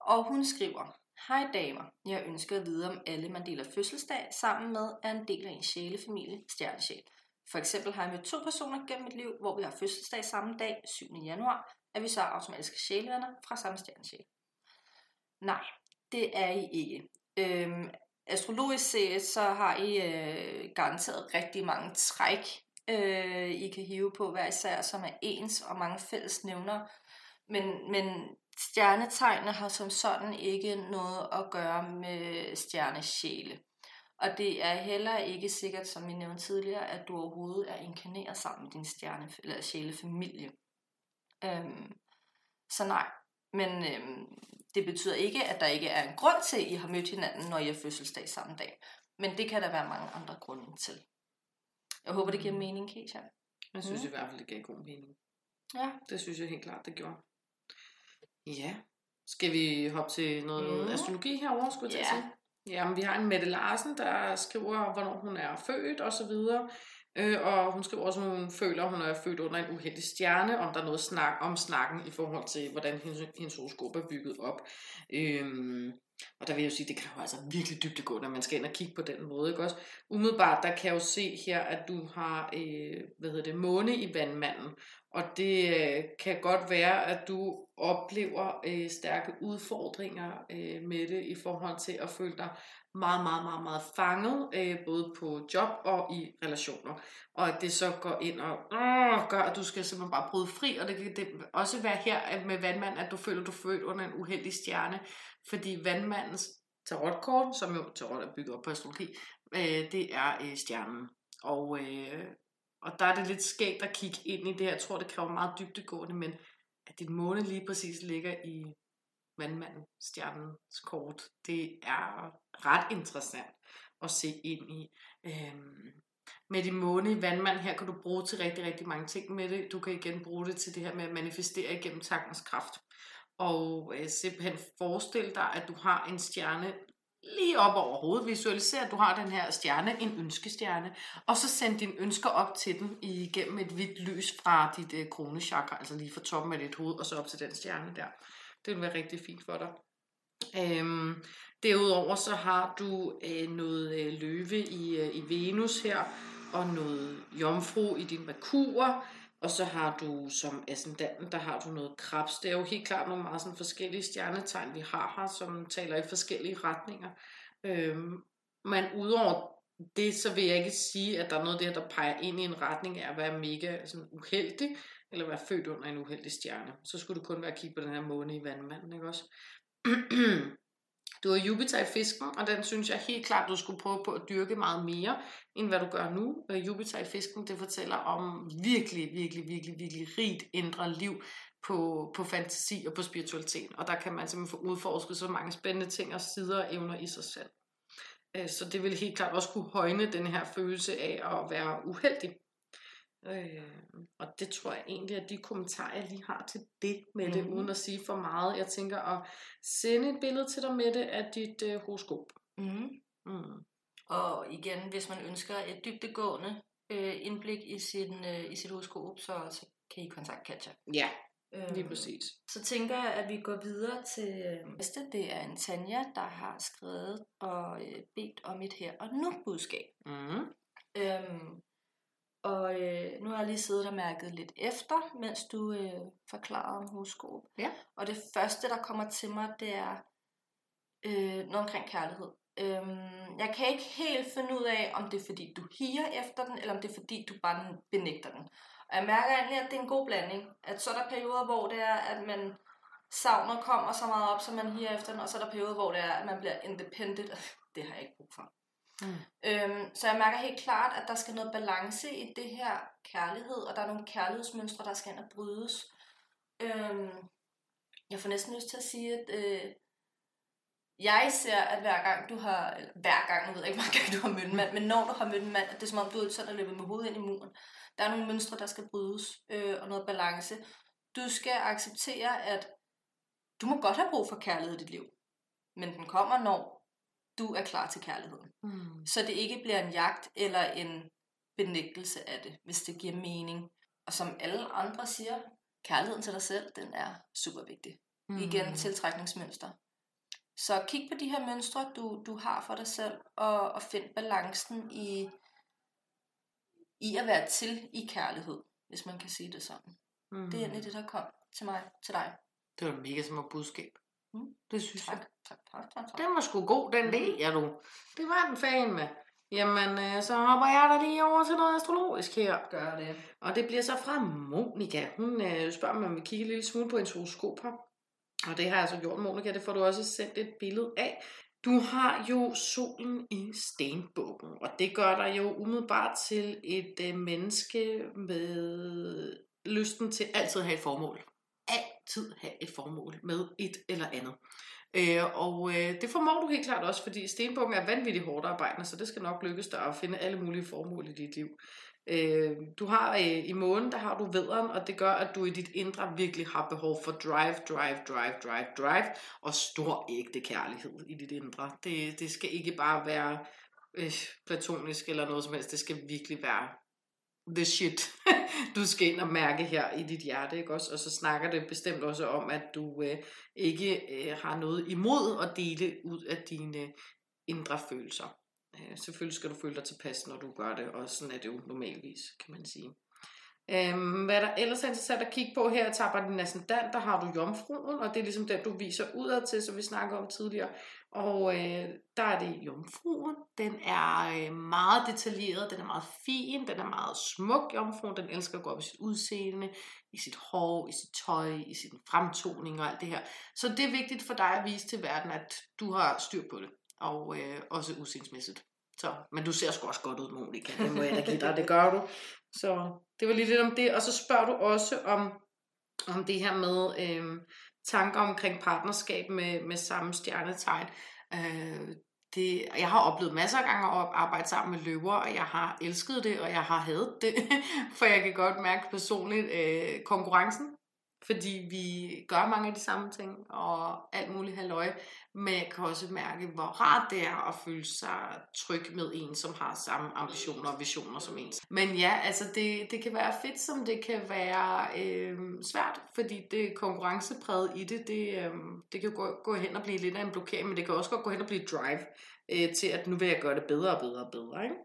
Og hun skriver, Hej damer, jeg ønsker at vide, om alle man deler fødselsdag sammen med, er en del af en sjælefamilie, stjernesjæl. For eksempel har jeg mødt to personer gennem mit liv, hvor vi har fødselsdag samme dag, 7. januar, at vi så automatiske sjælevenner fra samme stjernesjæl. Nej, det er I ikke. Øhm, astrologisk set, så har I øh, garanteret rigtig mange træk, øh, I kan hive på hver især, som er ens og mange fælles nævner. Men, men stjernetegnene har som sådan ikke noget at gøre med stjernesjæle. Og det er heller ikke sikkert, som vi nævnte tidligere, at du overhovedet er inkarneret sammen med din stjerne eller sjælefamilie. Øhm, så nej, men øhm, det betyder ikke, at der ikke er en grund til, at I har mødt hinanden, når I har fødselsdag samme dag. Men det kan der være mange andre grunde til. Jeg håber, det giver mening, Keisha. Jeg synes Mm. mm. i hvert fald, det gav god mening. Ja. Det synes jeg helt klart, det gjorde. Ja, Skal vi hoppe til noget mm. astrologi herovre, skulle jeg til at Ja. sige? Jamen, vi har en Mette Larsen, der skriver, hvornår hun er født og så videre. Øh, og hun skriver også, at hun føler, at hun er født under en uheldig stjerne, om der er noget snak om snakken i forhold til, hvordan hendes, hendes horoskop er bygget op. Øhm, og der vil jeg jo sige, det kræver altså virkelig dybt gå, når man skal ind og kigge på den måde. Ikke også? Umiddelbart, der kan jeg jo se her, at du har øh, hvad hedder det, måne i vandmanden. Og det øh, kan godt være, at du oplever øh, stærke udfordringer øh, med det i forhold til at føle dig meget, meget, meget, meget fanget, øh, både på job og i relationer. Og at det så går ind og øh, gør, at du skal simpelthen bare bryde fri. Og det kan det også være her med vandmand, at du føler, at du føler under en uheldig stjerne. Fordi vandmandens tarotkort, som jo tarot er bygget op på astrologi, øh, det er øh, stjernen. Og, øh, og der er det lidt skægt at kigge ind i det. Jeg tror, det kræver meget dybdegående, men at din måne lige præcis ligger i vandmanden, stjernens kort, det er ret interessant at se ind i. Øhm, med din måne i vandmand her kan du bruge til rigtig, rigtig mange ting med det. Du kan igen bruge det til det her med at manifestere igennem tankens kraft. Og øh, simpelthen forestille dig, at du har en stjerne lige op over hovedet. Visualiser, at du har den her stjerne, en ønskestjerne, og så send dine ønsker op til den igennem et hvidt lys fra dit øh, kronechakra, altså lige fra toppen af dit hoved, og så op til den stjerne der. Det vil være rigtig fint for dig. Øhm, derudover så har du øh, noget øh, løve i, øh, i Venus her, og noget jomfru i din Merkur, og så har du som ascendanten, der har du noget krebs. Det er jo helt klart nogle meget sådan forskellige stjernetegn, vi har her, som taler i forskellige retninger. Øhm, men udover det, så vil jeg ikke sige, at der er noget der, der peger ind i en retning af at være mega sådan, uheldig, eller være født under en uheldig stjerne. Så skulle du kun være at kigge på den her måne i vandmanden, ikke også? Du har Jupiter i fisken, og den synes jeg helt klart, du skulle prøve på at dyrke meget mere, end hvad du gør nu. Øh, Jupiter i fisken, det fortæller om virkelig, virkelig, virkelig, virkelig rigt indre liv på, på fantasi og på spiritualitet. Og der kan man simpelthen få udforsket så mange spændende ting og sider og evner i sig selv. Øh, så det vil helt klart også kunne højne den her følelse af at være uheldig. Øh, og det tror jeg egentlig, at de kommentarer, jeg lige har til det med det, Mhm. uden at sige for meget. Jeg tænker at sende et billede til dig med det af dit øh, horoskop. Mm. Mm. Og igen, hvis man ønsker et dybdegående øh, indblik i, sin, øh, i sit horoskop, så, så kan I kontakte Katja. Ja, Øhm, lige præcis. Så tænker jeg, at vi går videre til øh, næste. Det er en Tanja, der har skrevet og øh, bedt om et her og nu budskab. Mm. Øhm, og øh, nu har jeg lige siddet og mærket lidt efter, mens du øh, forklarede om horoskop. Ja. Og det første, der kommer til mig, det er øh, noget omkring kærlighed. Øhm, jeg kan ikke helt finde ud af, om det er fordi, du higer efter den, eller om det er fordi, du bare benægter den. Og jeg mærker egentlig, at det er en god blanding. At så er der perioder, hvor det er, at man savner kommer så meget op, så man higer efter den, og så er der perioder, hvor det er, at man bliver independent. Det har jeg ikke brug for. Mm. Øhm, så jeg mærker helt klart, at der skal noget balance i det her kærlighed, og der er nogle kærlighedsmønstre, der skal ind og brydes. Øhm, jeg får næsten lyst til at sige, at øh, jeg ser, at hver gang du har, eller hver gang, nu ved jeg ikke, hvor gang du har mødt en mand, men når du har mødt en mand, at det er som om, du er sådan at løbe med hovedet ind i muren. Der er nogle mønstre, der skal brydes, øh, og noget balance. Du skal acceptere, at du må godt have brug for kærlighed i dit liv, men den kommer, når du er klar til kærligheden. Mm. Så det ikke bliver en jagt eller en benægtelse af det, hvis det giver mening. Og som alle andre siger, kærligheden til dig selv, den er super vigtig. Mm. Igen tiltrækningsmønster. Så kig på de her mønstre, du, du har for dig selv, og, og find balancen i, i at være til i kærlighed, hvis man kan sige det sådan. Mm. Det er egentlig det, der kom til mig, til dig. Det var et mega smart budskab. Mm. Det synes jeg. Tak, tak, tak, tak, tak. Den var sgu god, den del, ja du. Det var den fan med. Jamen, øh, så hopper jeg der lige over til noget astrologisk her. Gør det. Og det bliver så fra Monika. Hun øh, spørger mig, om vi kigger lidt smule på hendes horoskop her. Og det har jeg altså gjort, Monika. Det får du også sendt et billede af. Du har jo solen i stenbukken, og det gør dig jo umiddelbart til et øh, menneske med lysten til altid at have et formål. Altid have et formål med et eller andet. Øh, og øh, det formår du helt klart også, fordi stenbukken er vanvittigt hårdt arbejdende, så det skal nok lykkes dig at finde alle mulige formål i dit liv. Øh, du har øh, i månen, der har du vederen, og det gør, at du i dit indre virkelig har behov for drive, drive, drive, drive, drive, og stor ægte kærlighed i dit indre. Det, det skal ikke bare være øh, platonisk eller noget som helst, det skal virkelig være the shit, du skal ind og mærke her i dit hjerte, ikke også? Og så snakker det bestemt også om, at du øh, ikke øh, har noget imod at dele ud af dine øh, indre følelser. Øh, selvfølgelig skal du føle dig tilpas, når du gør det, og sådan er det jo normalvis, kan man sige. Øhm, hvad der ellers er interessant at kigge på her, tager din ascendant, der har du jomfruen, og det er ligesom den, du viser udad til, som vi snakkede om tidligere. Og øh, der er det jomfruen. Den er øh, meget detaljeret, den er meget fin, den er meget smuk, jomfruen. Den elsker at gå op i sit udseende, i sit hår, i sit tøj, i sin fremtoning og alt det her. Så det er vigtigt for dig at vise til verden, at du har styr på det, og øh, også usindsmæssigt. Så, men du ser sgu også godt ud, Monika. Det må jeg da give dig, det gør du. Så det var lige lidt om det. Og så spørger du også om, om det her med øh, tanker omkring partnerskab med, med samme stjernetegn. Øh, det, jeg har oplevet masser af gange at arbejde sammen med løver, og jeg har elsket det, og jeg har hadet det, for jeg kan godt mærke personligt øh, konkurrencen fordi vi gør mange af de samme ting, og alt muligt halløj, men jeg kan også mærke, hvor rart det er at føle sig tryg med en, som har samme ambitioner og visioner som ens. Men ja, altså det, det kan være fedt, som det kan være øh, svært, fordi det konkurrencepræget i det, det, øh, det kan gå, gå hen og blive lidt af en blokering, men det kan også godt gå hen og blive drive øh, til, at nu vil jeg gøre det bedre og bedre og bedre, ikke?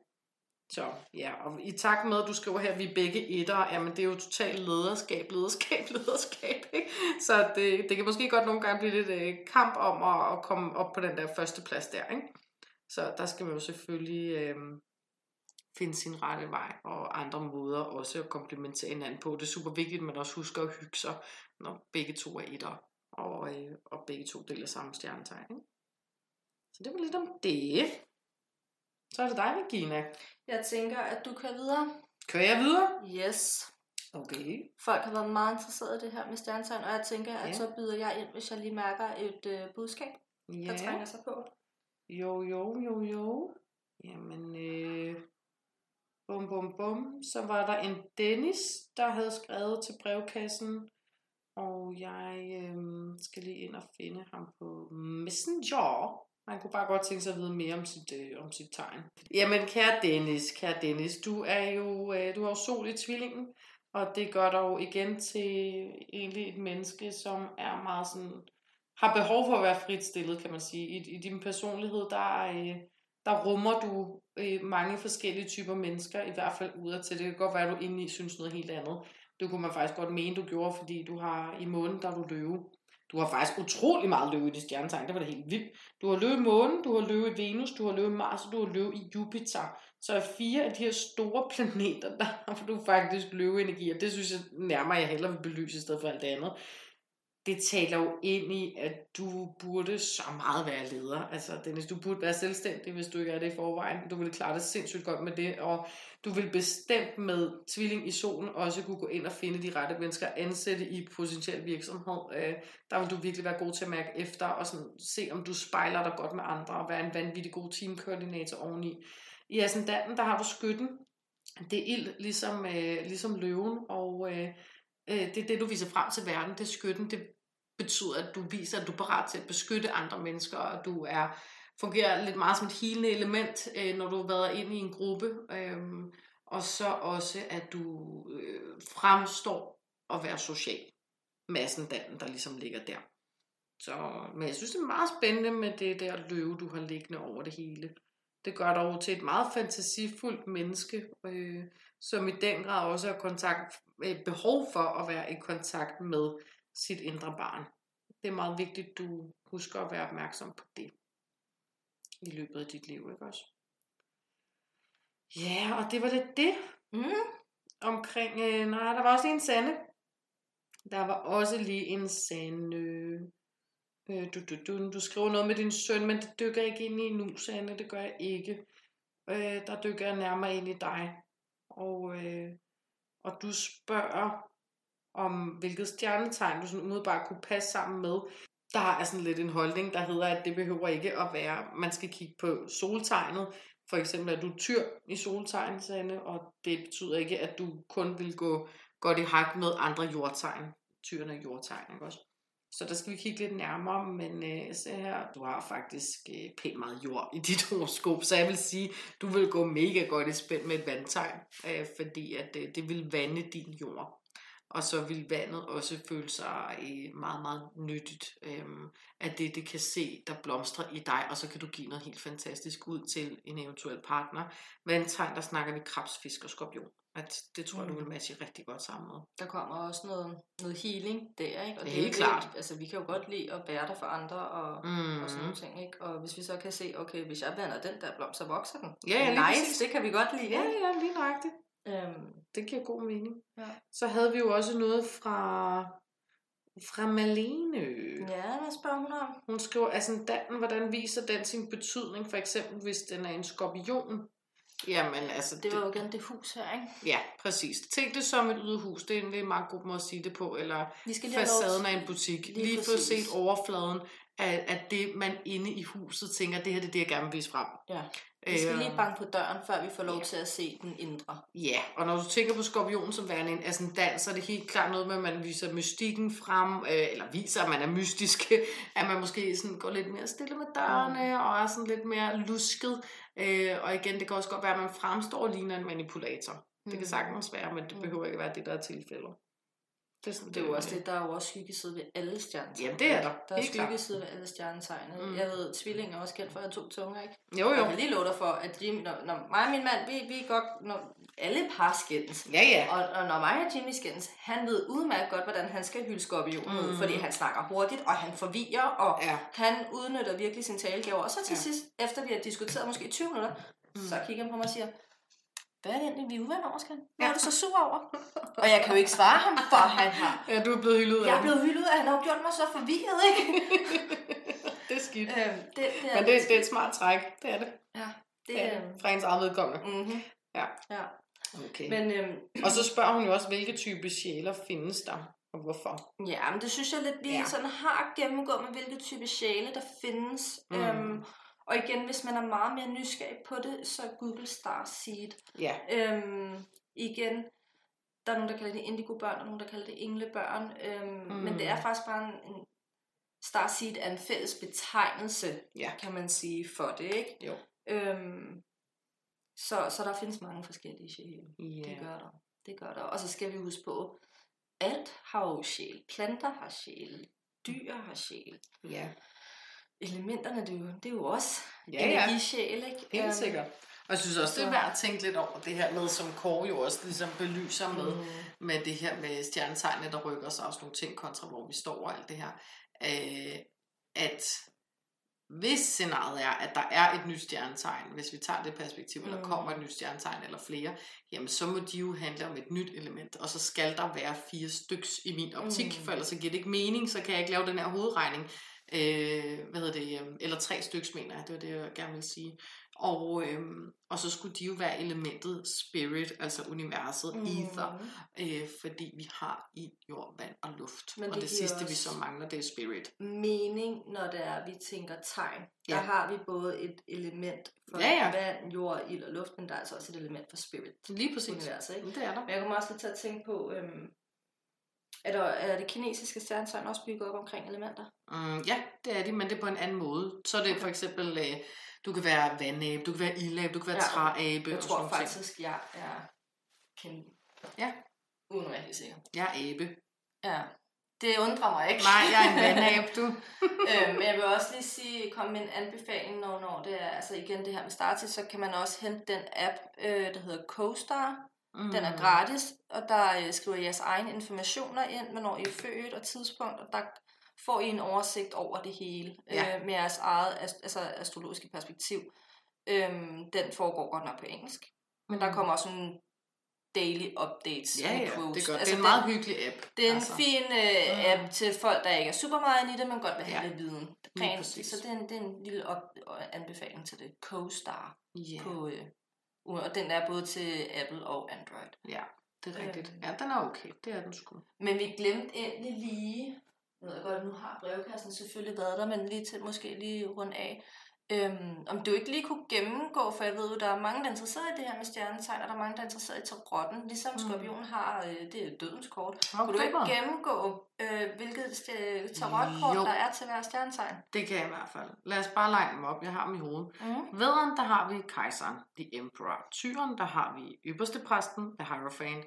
Så ja, og i takt med, at du skriver her, at vi er begge etter, jamen det er jo totalt lederskab, lederskab, lederskab, ikke? Så det, det kan måske godt nogle gange blive lidt øh, kamp om at, at komme op på den der første plads der, ikke? Så der skal man jo selvfølgelig øh, finde sin rette vej, og andre måder også at komplementere hinanden på. Det er super vigtigt, at man også husker at hygge sig, når begge to er etter, og, øh, og begge to deler samme stjernetegn, ikke? Så det var lidt om det. Så er det dig, Regina. Jeg tænker, at du kører videre. Kører jeg videre? Yes. Okay. Folk har været meget interesseret i det her med stjernetegn, og jeg tænker, at ja. så byder jeg ind, hvis jeg lige mærker et øh, budskab, ja. der trænger sig på. Jo, jo, jo, jo. Jamen, øh, bum, bum, bum. Så var der en Dennis, der havde skrevet til brevkassen, og jeg øh, skal lige ind og finde ham på Messenger. Man kunne bare godt tænke sig at vide mere om sit, øh, om sit tegn. Jamen, kære Dennis, kære Dennis, du er jo, øh, du har jo sol i tvillingen, og det gør dig jo igen til egentlig et menneske, som er meget sådan, har behov for at være frit stillet, kan man sige. I, i din personlighed, der, øh, der rummer du øh, mange forskellige typer mennesker, i hvert fald udad til. Det kan godt være, at du indeni synes noget helt andet. Det kunne man faktisk godt mene, du gjorde, fordi du har i måneden, der er du løve. Du har faktisk utrolig meget løve i dit stjernetegn. Det var da helt vildt. Du har løve i månen, du har løve i Venus, du har løve i Mars, og du har løve i Jupiter. Så er fire af de her store planeter, der har du faktisk løveenergi, og det synes jeg nærmere, jeg hellere vil belyse i stedet for alt det andet det taler jo ind i, at du burde så meget være leder. Altså, Dennis, du burde være selvstændig, hvis du ikke er det i forvejen. Du ville klare det sindssygt godt med det, og du vil bestemt med tvilling i solen også kunne gå ind og finde de rette mennesker, ansætte i potentiel virksomhed. Øh, der vil du virkelig være god til at mærke efter, og sådan se, om du spejler dig godt med andre, og være en vanvittig god teamkoordinator oveni. I ascendanten, der har du skytten. Det er ild, ligesom, øh, ligesom løven, og øh, øh det er det, du viser frem til verden. Det er skytten. Det betyder, at du viser, at du er parat til at beskytte andre mennesker, og du er fungerer lidt meget som et helende element, øh, når du har været inde i en gruppe. Øh, og så også, at du øh, fremstår at være social. Massen den, der ligesom ligger der. Så, men jeg synes, det er meget spændende med det der løve, du har liggende over det hele. Det gør dig til et meget fantasifuldt menneske, øh, som i den grad også har kontakt, øh, behov for at være i kontakt med sit indre barn. Det er meget vigtigt, du husker at være opmærksom på det i løbet af dit liv, ikke også? Ja, og det var lidt det. Mm. Omkring, øh, nej, der var også en sande. Der var også lige en sande. Øh, du, du, du, du skriver noget med din søn, men det dykker ikke ind i nu, Sande. Det gør jeg ikke. Øh, der dykker jeg nærmere ind i dig. Og, øh, og du spørger, om hvilket stjernetegn du sådan umiddelbart kunne passe sammen med. der er sådan lidt en holdning, der hedder, at det behøver ikke at være, man skal kigge på soltegnet. For eksempel, er du tyr i soltegnet, Sande, og det betyder ikke, at du kun vil gå godt i hak med andre jordtegn. Tyrene er jordtegn, ikke også? Så der skal vi kigge lidt nærmere, men øh, se her, du har faktisk øh, pænt meget jord i dit horoskop, så jeg vil sige, du vil gå mega godt i spænd med et vandtegn, øh, fordi at øh, det vil vande din jord. Og så vil vandet også føle sig øh, meget, meget nyttigt, øh, at det, det kan se, der blomstrer i dig, og så kan du give noget helt fantastisk ud til en eventuel partner. Vandtegn, der snakker vi krabs, fisk og skorpion. At det tror jeg, du Mm. vil matche rigtig godt sammen med. Der kommer også noget, noget healing der, ikke? Og Det er helt klart. Altså, vi kan jo godt lide at bære det for andre og, Mm. og sådan nogle ting, ikke? Og hvis vi så kan se, okay, hvis jeg blander den der blomst, så vokser den. Ja, ja, nice, det kan vi godt lide, Ja, ja, lige nøjagtigt. Øhm, Det giver god mening. Ja. Så havde vi jo også noget fra, fra Malene. ja, hvad spørger hun om? Hun skriver, ascendanten, hvordan viser den sin betydning, for eksempel hvis den er en skorpion? Jamen, altså... Det var jo igen det hus her, ikke? Ja, præcis. Tænk det som et yderhus. Det er en, det er en meget god måde at sige det på. Eller Vi skal lige facaden af en butik. Lige Lige, få set overfladen af, af det, man inde i huset tænker, det her det er det, jeg gerne vil vise frem. Ja. Vi skal lige Øhm, banke på døren, før vi får lov ja. til at se den indre. Ja, og når du tænker på skorpionen som værende en ascendant, så er det helt klart noget med, at man viser mystikken frem, øh, eller viser, at man er mystisk, at man måske sådan går lidt mere stille med dørene, mm. og er sådan lidt mere lusket. Øh, og igen, det kan også godt være, at man fremstår ligner en manipulator. Mm. Det kan sagtens være, men det Mm. behøver ikke være det, der er tilfældet. Det er, sådan, Det er jo også det, der er jo også skyggeside ved alle stjernetegn. Jamen, det er der. Der er Helt klart. skyggeside ved alle stjernetegn. Mm. Jeg ved, tvilling er også kendt for at have to tunger, ikke? Jo, Jeg jo. kan lige love dig for, at Jimmy, når, når mig og min mand, vi, vi er godt, når alle par skændes. Ja, ja. Og, og når mig og Jimmy skændes, han ved udmærket godt, hvordan han skal hylde skorpionen mm. ud, fordi han snakker hurtigt, og han forvirrer, og Ja. han udnytter virkelig sin talegaver. Og så til ja. sidst, efter vi har diskuteret måske 20 minutter, mm. så kigger han på mig og siger, hvad er det egentlig, vi er uvenner over, Skan? Hvad Ja. er du så sur over? og jeg kan jo ikke svare ham, for han har... Ja, du er blevet hyldet Jeg er af blevet hyldet, og han har jo gjort mig så forvirret, ikke? Det er skidt. øhm, det, det er Men det, det er et smart træk. Det er det. Ja, det Det er det. Fra ens eget vedkommende. Mm-hmm. Ja. ja. Okay. Men øhm, Og så spørger hun jo også, hvilke type sjæler findes der, og hvorfor. Ja, men det synes jeg lidt, vi Ja. sådan har gennemgået med, hvilke type sjæle der findes. Mm. Øhm, og igen, hvis man er meget mere nysgerrig på det, så Google Starseed. Ja. Øhm, igen, der er nogen, der kalder det indigo-børn, og nogen, der kalder det englebørn. Øhm, Mm. Men det er faktisk bare en, en Starseed er en fælles betegnelse, Ja. kan man sige, for det, ikke? Jo. Øhm, så, så der findes mange forskellige sjæle. Ja. Det gør der. Det gør der. Og så skal vi huske på, alt har jo sjæl. Planter har sjæl. Dyr har sjæl. Ja. Elementerne, det er jo, det er jo også Ja, ja. energisjæl, ikke? Helt Øhm, sikkert. Og jeg synes også, det er værd at tænke lidt over det her med, som Kåre jo også ligesom belyser med, Mm. med det her med stjernetegnene, der rykker sig og sådan nogle ting kontra, hvor vi står og alt det her. Øh, at hvis scenariet er, at der er et nyt stjernetegn, hvis vi tager det perspektiv, mm. eller Mm. kommer et nyt stjernetegn eller flere, jamen så må de jo handle om et nyt element, og så skal der være fire styks i min optik. Mm. for ellers så giver det ikke mening, så kan jeg ikke lave den her hovedregning. Øh, hvad hedder det, øh, eller tre styks mener jeg, det var det, jeg gerne ville sige. Og, øhm, og så skulle de jo være elementet spirit, altså universet, mm. ether, øh, fordi vi har i jord, vand og luft. Men og det det giver sidste, vi så mangler, det er spirit. mening, når det er, vi tænker tegn. Ja. Der har vi både et element for Ja, ja. vand, jord, ild og luft, men der er altså også et element for spirit. Lige præcis. Universet, ikke? Det er der. Men jeg kommer også lidt til at tænke på, øhm, er, der, er det kinesiske stjernetegn også bygget op omkring elementer? Mm, ja, det er de, men det er på en anden måde. Så er det for eksempel, øh, du kan være vandabe, du kan være ildabe, du kan være Ja, træabe. Jeg tror nogle ting. faktisk, jeg er kendt. Ja. Uden helt sikker. Jeg er abe. Ja. Det undrer mig ikke. Nej, jeg er en vandabe, du. øh, men jeg vil også lige sige, komme med en anbefaling, når, når det er, altså igen det her med Startit, så kan man også hente den app, øh, der hedder CoStar. Mm. Den er gratis, og der øh, skriver I jeres egne informationer ind, hvornår I er født og tidspunkt, og der får I en oversigt over det hele Ja. øh, med jeres eget ast- altså astrologiske perspektiv. Øhm, den foregår godt nok på engelsk, men der kommer også nogle daily updates. Mm. Ja, ja, quotes. det godt. Altså, det er en meget hyggelig app. det er en altså. fin øh, Mm. app til folk, der ikke er super meget i det, men godt vil have Ja. lidt viden. Rent, så det er, en, det er en lille op, anbefaling til det. CoStar. Ja, På, øh, og den er både til Apple og Android. ja, det er rigtigt. Ja, den er okay. Det er den sgu. Men vi glemte endelig lige Jeg ved godt, nu har brevkassen selvfølgelig været der, men lige til måske lige rundt af. Øhm, om du ikke lige kunne gennemgå, for jeg ved jo, der er mange, der er interesseret i det her med stjernetegn, og der er mange, der er interesseret i tarotten, ligesom mm. skorpionen har, øh, det er dødens kort. Okay. Kunne du ikke gennemgå, øh, hvilket st- tarotkort Jo. der er til hver stjernetegn? Det kan jeg i hvert fald. Lad os bare lege dem op. Jeg har dem i hovedet. Mm. Vederen, der har vi kejseren, the emperor. Tyren, der har vi ypperste præsten, the hierophant.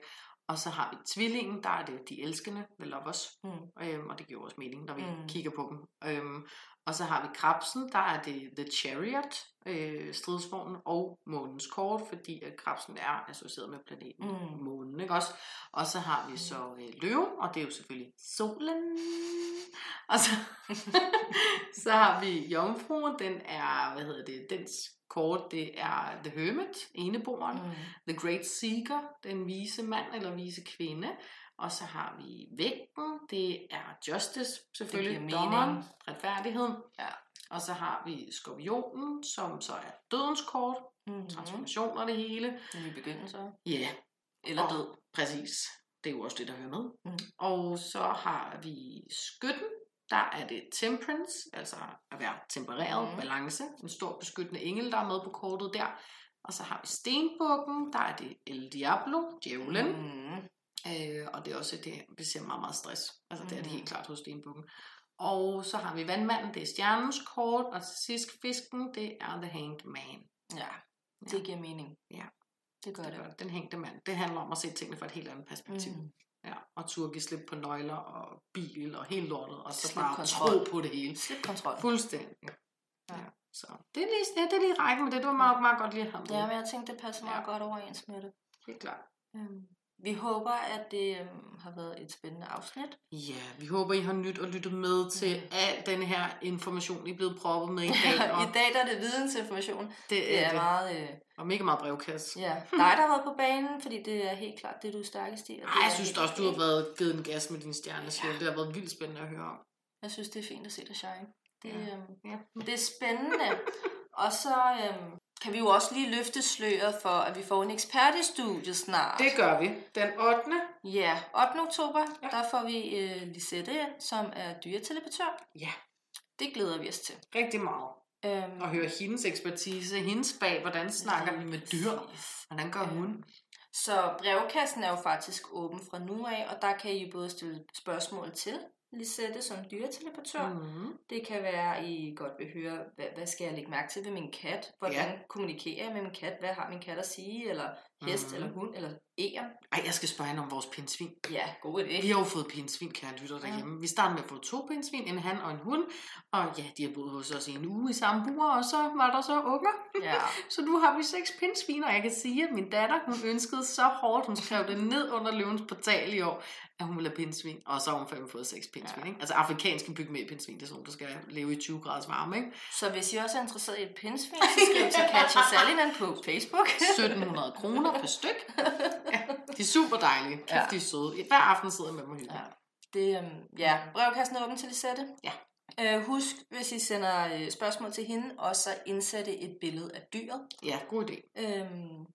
Og så har vi tvillingen, der er det de elskende, the lovers. Mm. Øhm, og det giver også mening, når vi mm. kigger på dem. Øhm, og så har vi krabsen, der er det The Chariot, øh, stridsvognen og månens kort, fordi at krabsen er associeret med planeten Mm. månen, ikke også? Og så har vi så øh, løven, og det er jo selvfølgelig solen. Og så, så har vi jomfruen, den er, hvad hedder det, dens kort, det er The Hermit, eneboeren. Mm. The Great Seeker, den vise mand eller vise kvinde. Og så har vi vægten, det er Justice, selvfølgelig, giver dommeren, retfærdigheden. Ja. Og så har vi skorpionen, som så er dødens kort, Mm. transformation og det hele. Vil vi begynde så? Ja, Eller Og- død? præcis. Det er jo også det, der hører med. Mhm. Og så har vi skytten, der er det temperance, altså at være tempereret, Mhm. balance. En stor beskyttende engel, der er med på kortet der. Og så har vi stenbukken, der er det El Diablo, djævlen. Mm. Øh, og det er også det, vi ser meget, meget stress. Altså det er det Mhm. helt klart hos stenbukken. Og så har vi vandmanden, det er stjernens kort, og til sidst fisken, det er The Hanged Man. Ja, det giver mening. Ja. Det gør Det det. gør det. Den hængte mand. Det handler om at se tingene fra et helt andet perspektiv. Mm. Ja, og turde give slip på nøgler og bil og hele lortet, og så Slip bare kontrol. tro på det hele. Slip kontrol. Fuldstændig. Ja. Ja. Så det er lige, ja, det er lige rækken med det. Det var meget, meget godt lige med. Ja, men jeg tænkte, det passer meget Ja. godt overens med det. Helt klart. Øhm, Vi håber, at det øhm, har været et spændende afsnit. Ja, vi håber, I har nyt og lyttet med til al den her information, I er blevet proppet med i dag. Og I dag der er det vidensinformation. det, Det er det. meget... Øh, Og mega meget brevkasse. ja, dig, der har været på banen, fordi det er helt klart det, du er stærkest i. og det Ej, jeg synes også, du har været givet en gas med din stjernesvil. Det har været vildt spændende at høre om. Jeg synes, det er fint at se dig shine. Det, Ja. øhm, Ja. det er spændende. og så øhm, kan vi jo også lige løfte sløret for, at vi får en ekspert i studiet snart. Det gør vi. Den 8. Ja, 8. oktober, Ja. der får vi øh, Lisette ind, som er dyreteleportør. Ja. Det glæder vi os til. Rigtig meget. Øhm, Og høre hendes ekspertise, hendes bag, hvordan snakker vi med dyr? Hvordan gør hun? Så brevkassen er jo faktisk åben fra nu af, og der kan I både stille spørgsmål til Lisette som dyreteleportør. Mm. Mm. Det kan være, at I godt vil høre, hvad, hvad skal jeg lægge mærke til ved min kat? Hvordan Ja. kommunikerer jeg med min kat? Hvad har min kat at sige? Eller hest, Mhm. mm. eller hund, eller æren? Ej, jeg skal spørge hende om vores pindsvin. Ja, god idé. Vi har jo fået pindsvin, kære lytter derhjemme. Vi startede med at få to pindsvin, en han og en hund. Og ja, de har boet hos os i en uge i samme bur, og så var der så unger. Ja. Så nu har vi seks pindsvin, og jeg kan sige, at min datter, hun ønskede så hårdt, hun skrev det ned under løvens portal i år, at hun ville have pindsvin. Og så har hun fandme fået seks pindsvin, Ja. ikke? Altså afrikanske pygmæ-pindsvin, det er sådan nogle, der skal leve i 20 graders varme, ikke? Så hvis I også er interesseret i et pindsvin, så skriv til Katja Salinan på Facebook. 1700 kroner per styk. Ja, de er super dejlige. Kæft, Ja. de er søde. Hver aften sidder jeg med dem og hygger. Ja. Det, øhm, ja, brevkassen er åben til Lisette. Ja. Øh, husk, hvis I sender øh, spørgsmål til hende, også at indsætte et billede af dyret. Ja, god idé. Øhm,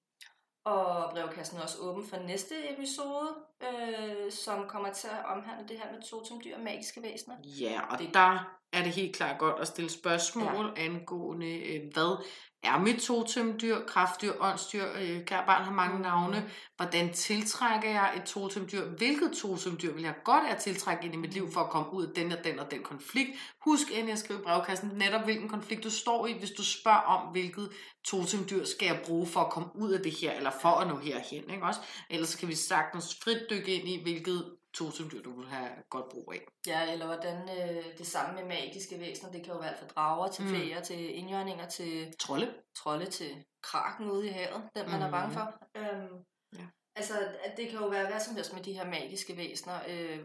og brevkassen er også åben for næste episode, øh, som kommer til at omhandle det her med totemdyr og magiske væsener. Ja, og Det- der er det helt klart godt at stille spørgsmål ja. angående, øh, hvad er mit totemdyr, kraftdyr, åndsdyr, øh, kære barn har mange Mm. navne, hvordan tiltrækker jeg et totemdyr, hvilket totemdyr vil jeg godt at tiltrække ind i mit liv for at komme ud af den og den og den konflikt. Husk endelig at skrive i brevkassen netop hvilken konflikt du står i, hvis du spørger om, hvilket totemdyr skal jeg bruge for at komme ud af det her, eller for at nå herhen, ikke også? Ellers kan vi sagtens frit dykke ind i, hvilket totemdyr du vil have godt brug af. Ja, eller hvordan øh, det samme med magiske væsener, det kan jo være alt fra drager til Mm. fæer, til indjørninger, til Trolde? trolde, til kraken ude i havet, den man mm. er bange for. Øhm, Ja. Altså, det kan jo være hvad som helst med de her magiske væsener. Øh,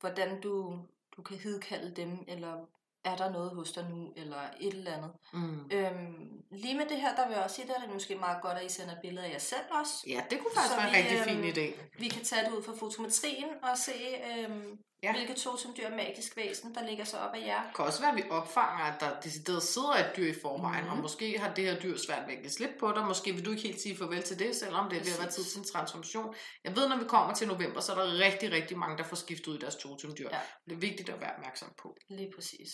hvordan du, du kan hidkalde dem, eller er der noget hos dig nu, eller et eller andet. Mm. Øhm, lige med det her, der vil jeg også sige, det er måske meget godt, at I sender billeder af jer selv også. Ja, det kunne faktisk Så være en vi, rigtig fin øhm, idé. Vi kan tage det ud fra fotometrien og se, øhm, Ja. Hvilket totemdyr er magisk væsen, der ligger så op af jer. Det kan også være, at vi opfanger, at der decideret sidder et dyr i forvejen, mm. og måske har det her dyr svært ved at give slip på dig. Måske vil du ikke helt sige farvel til det, selvom det er ved at være tid til en transformation. Jeg ved, når vi kommer til november, så er der rigtig, rigtig mange, der får skiftet ud i deres totemdyr. Ja. Det er vigtigt at være opmærksom på. Lige præcis.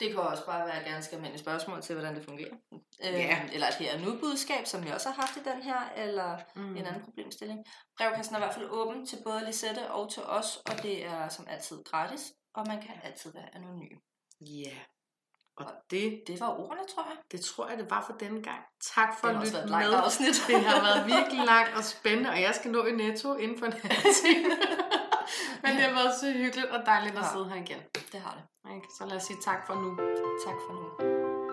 Det kan også bare være ganske almindelige spørgsmål til, hvordan det fungerer. Øh, eller et her nu budskab, som vi også har haft i den her, eller mm. en anden problemstilling. Brevkassen er i hvert fald åben til både Lisette og til os, og det er som altid gratis, og man kan altid være anonym. Ja. Yeah. Og det, det var ordene, tror jeg. Det tror jeg, det var for denne gang. Tak for at lytte med. Afsnit. det har været virkelig langt og spændende, og jeg skal nå i netto inden for en halv time. Men det har været så hyggeligt og dejligt at sidde her igen. Det har det. Okay, så lad os sige tak for nu. Tak for nu.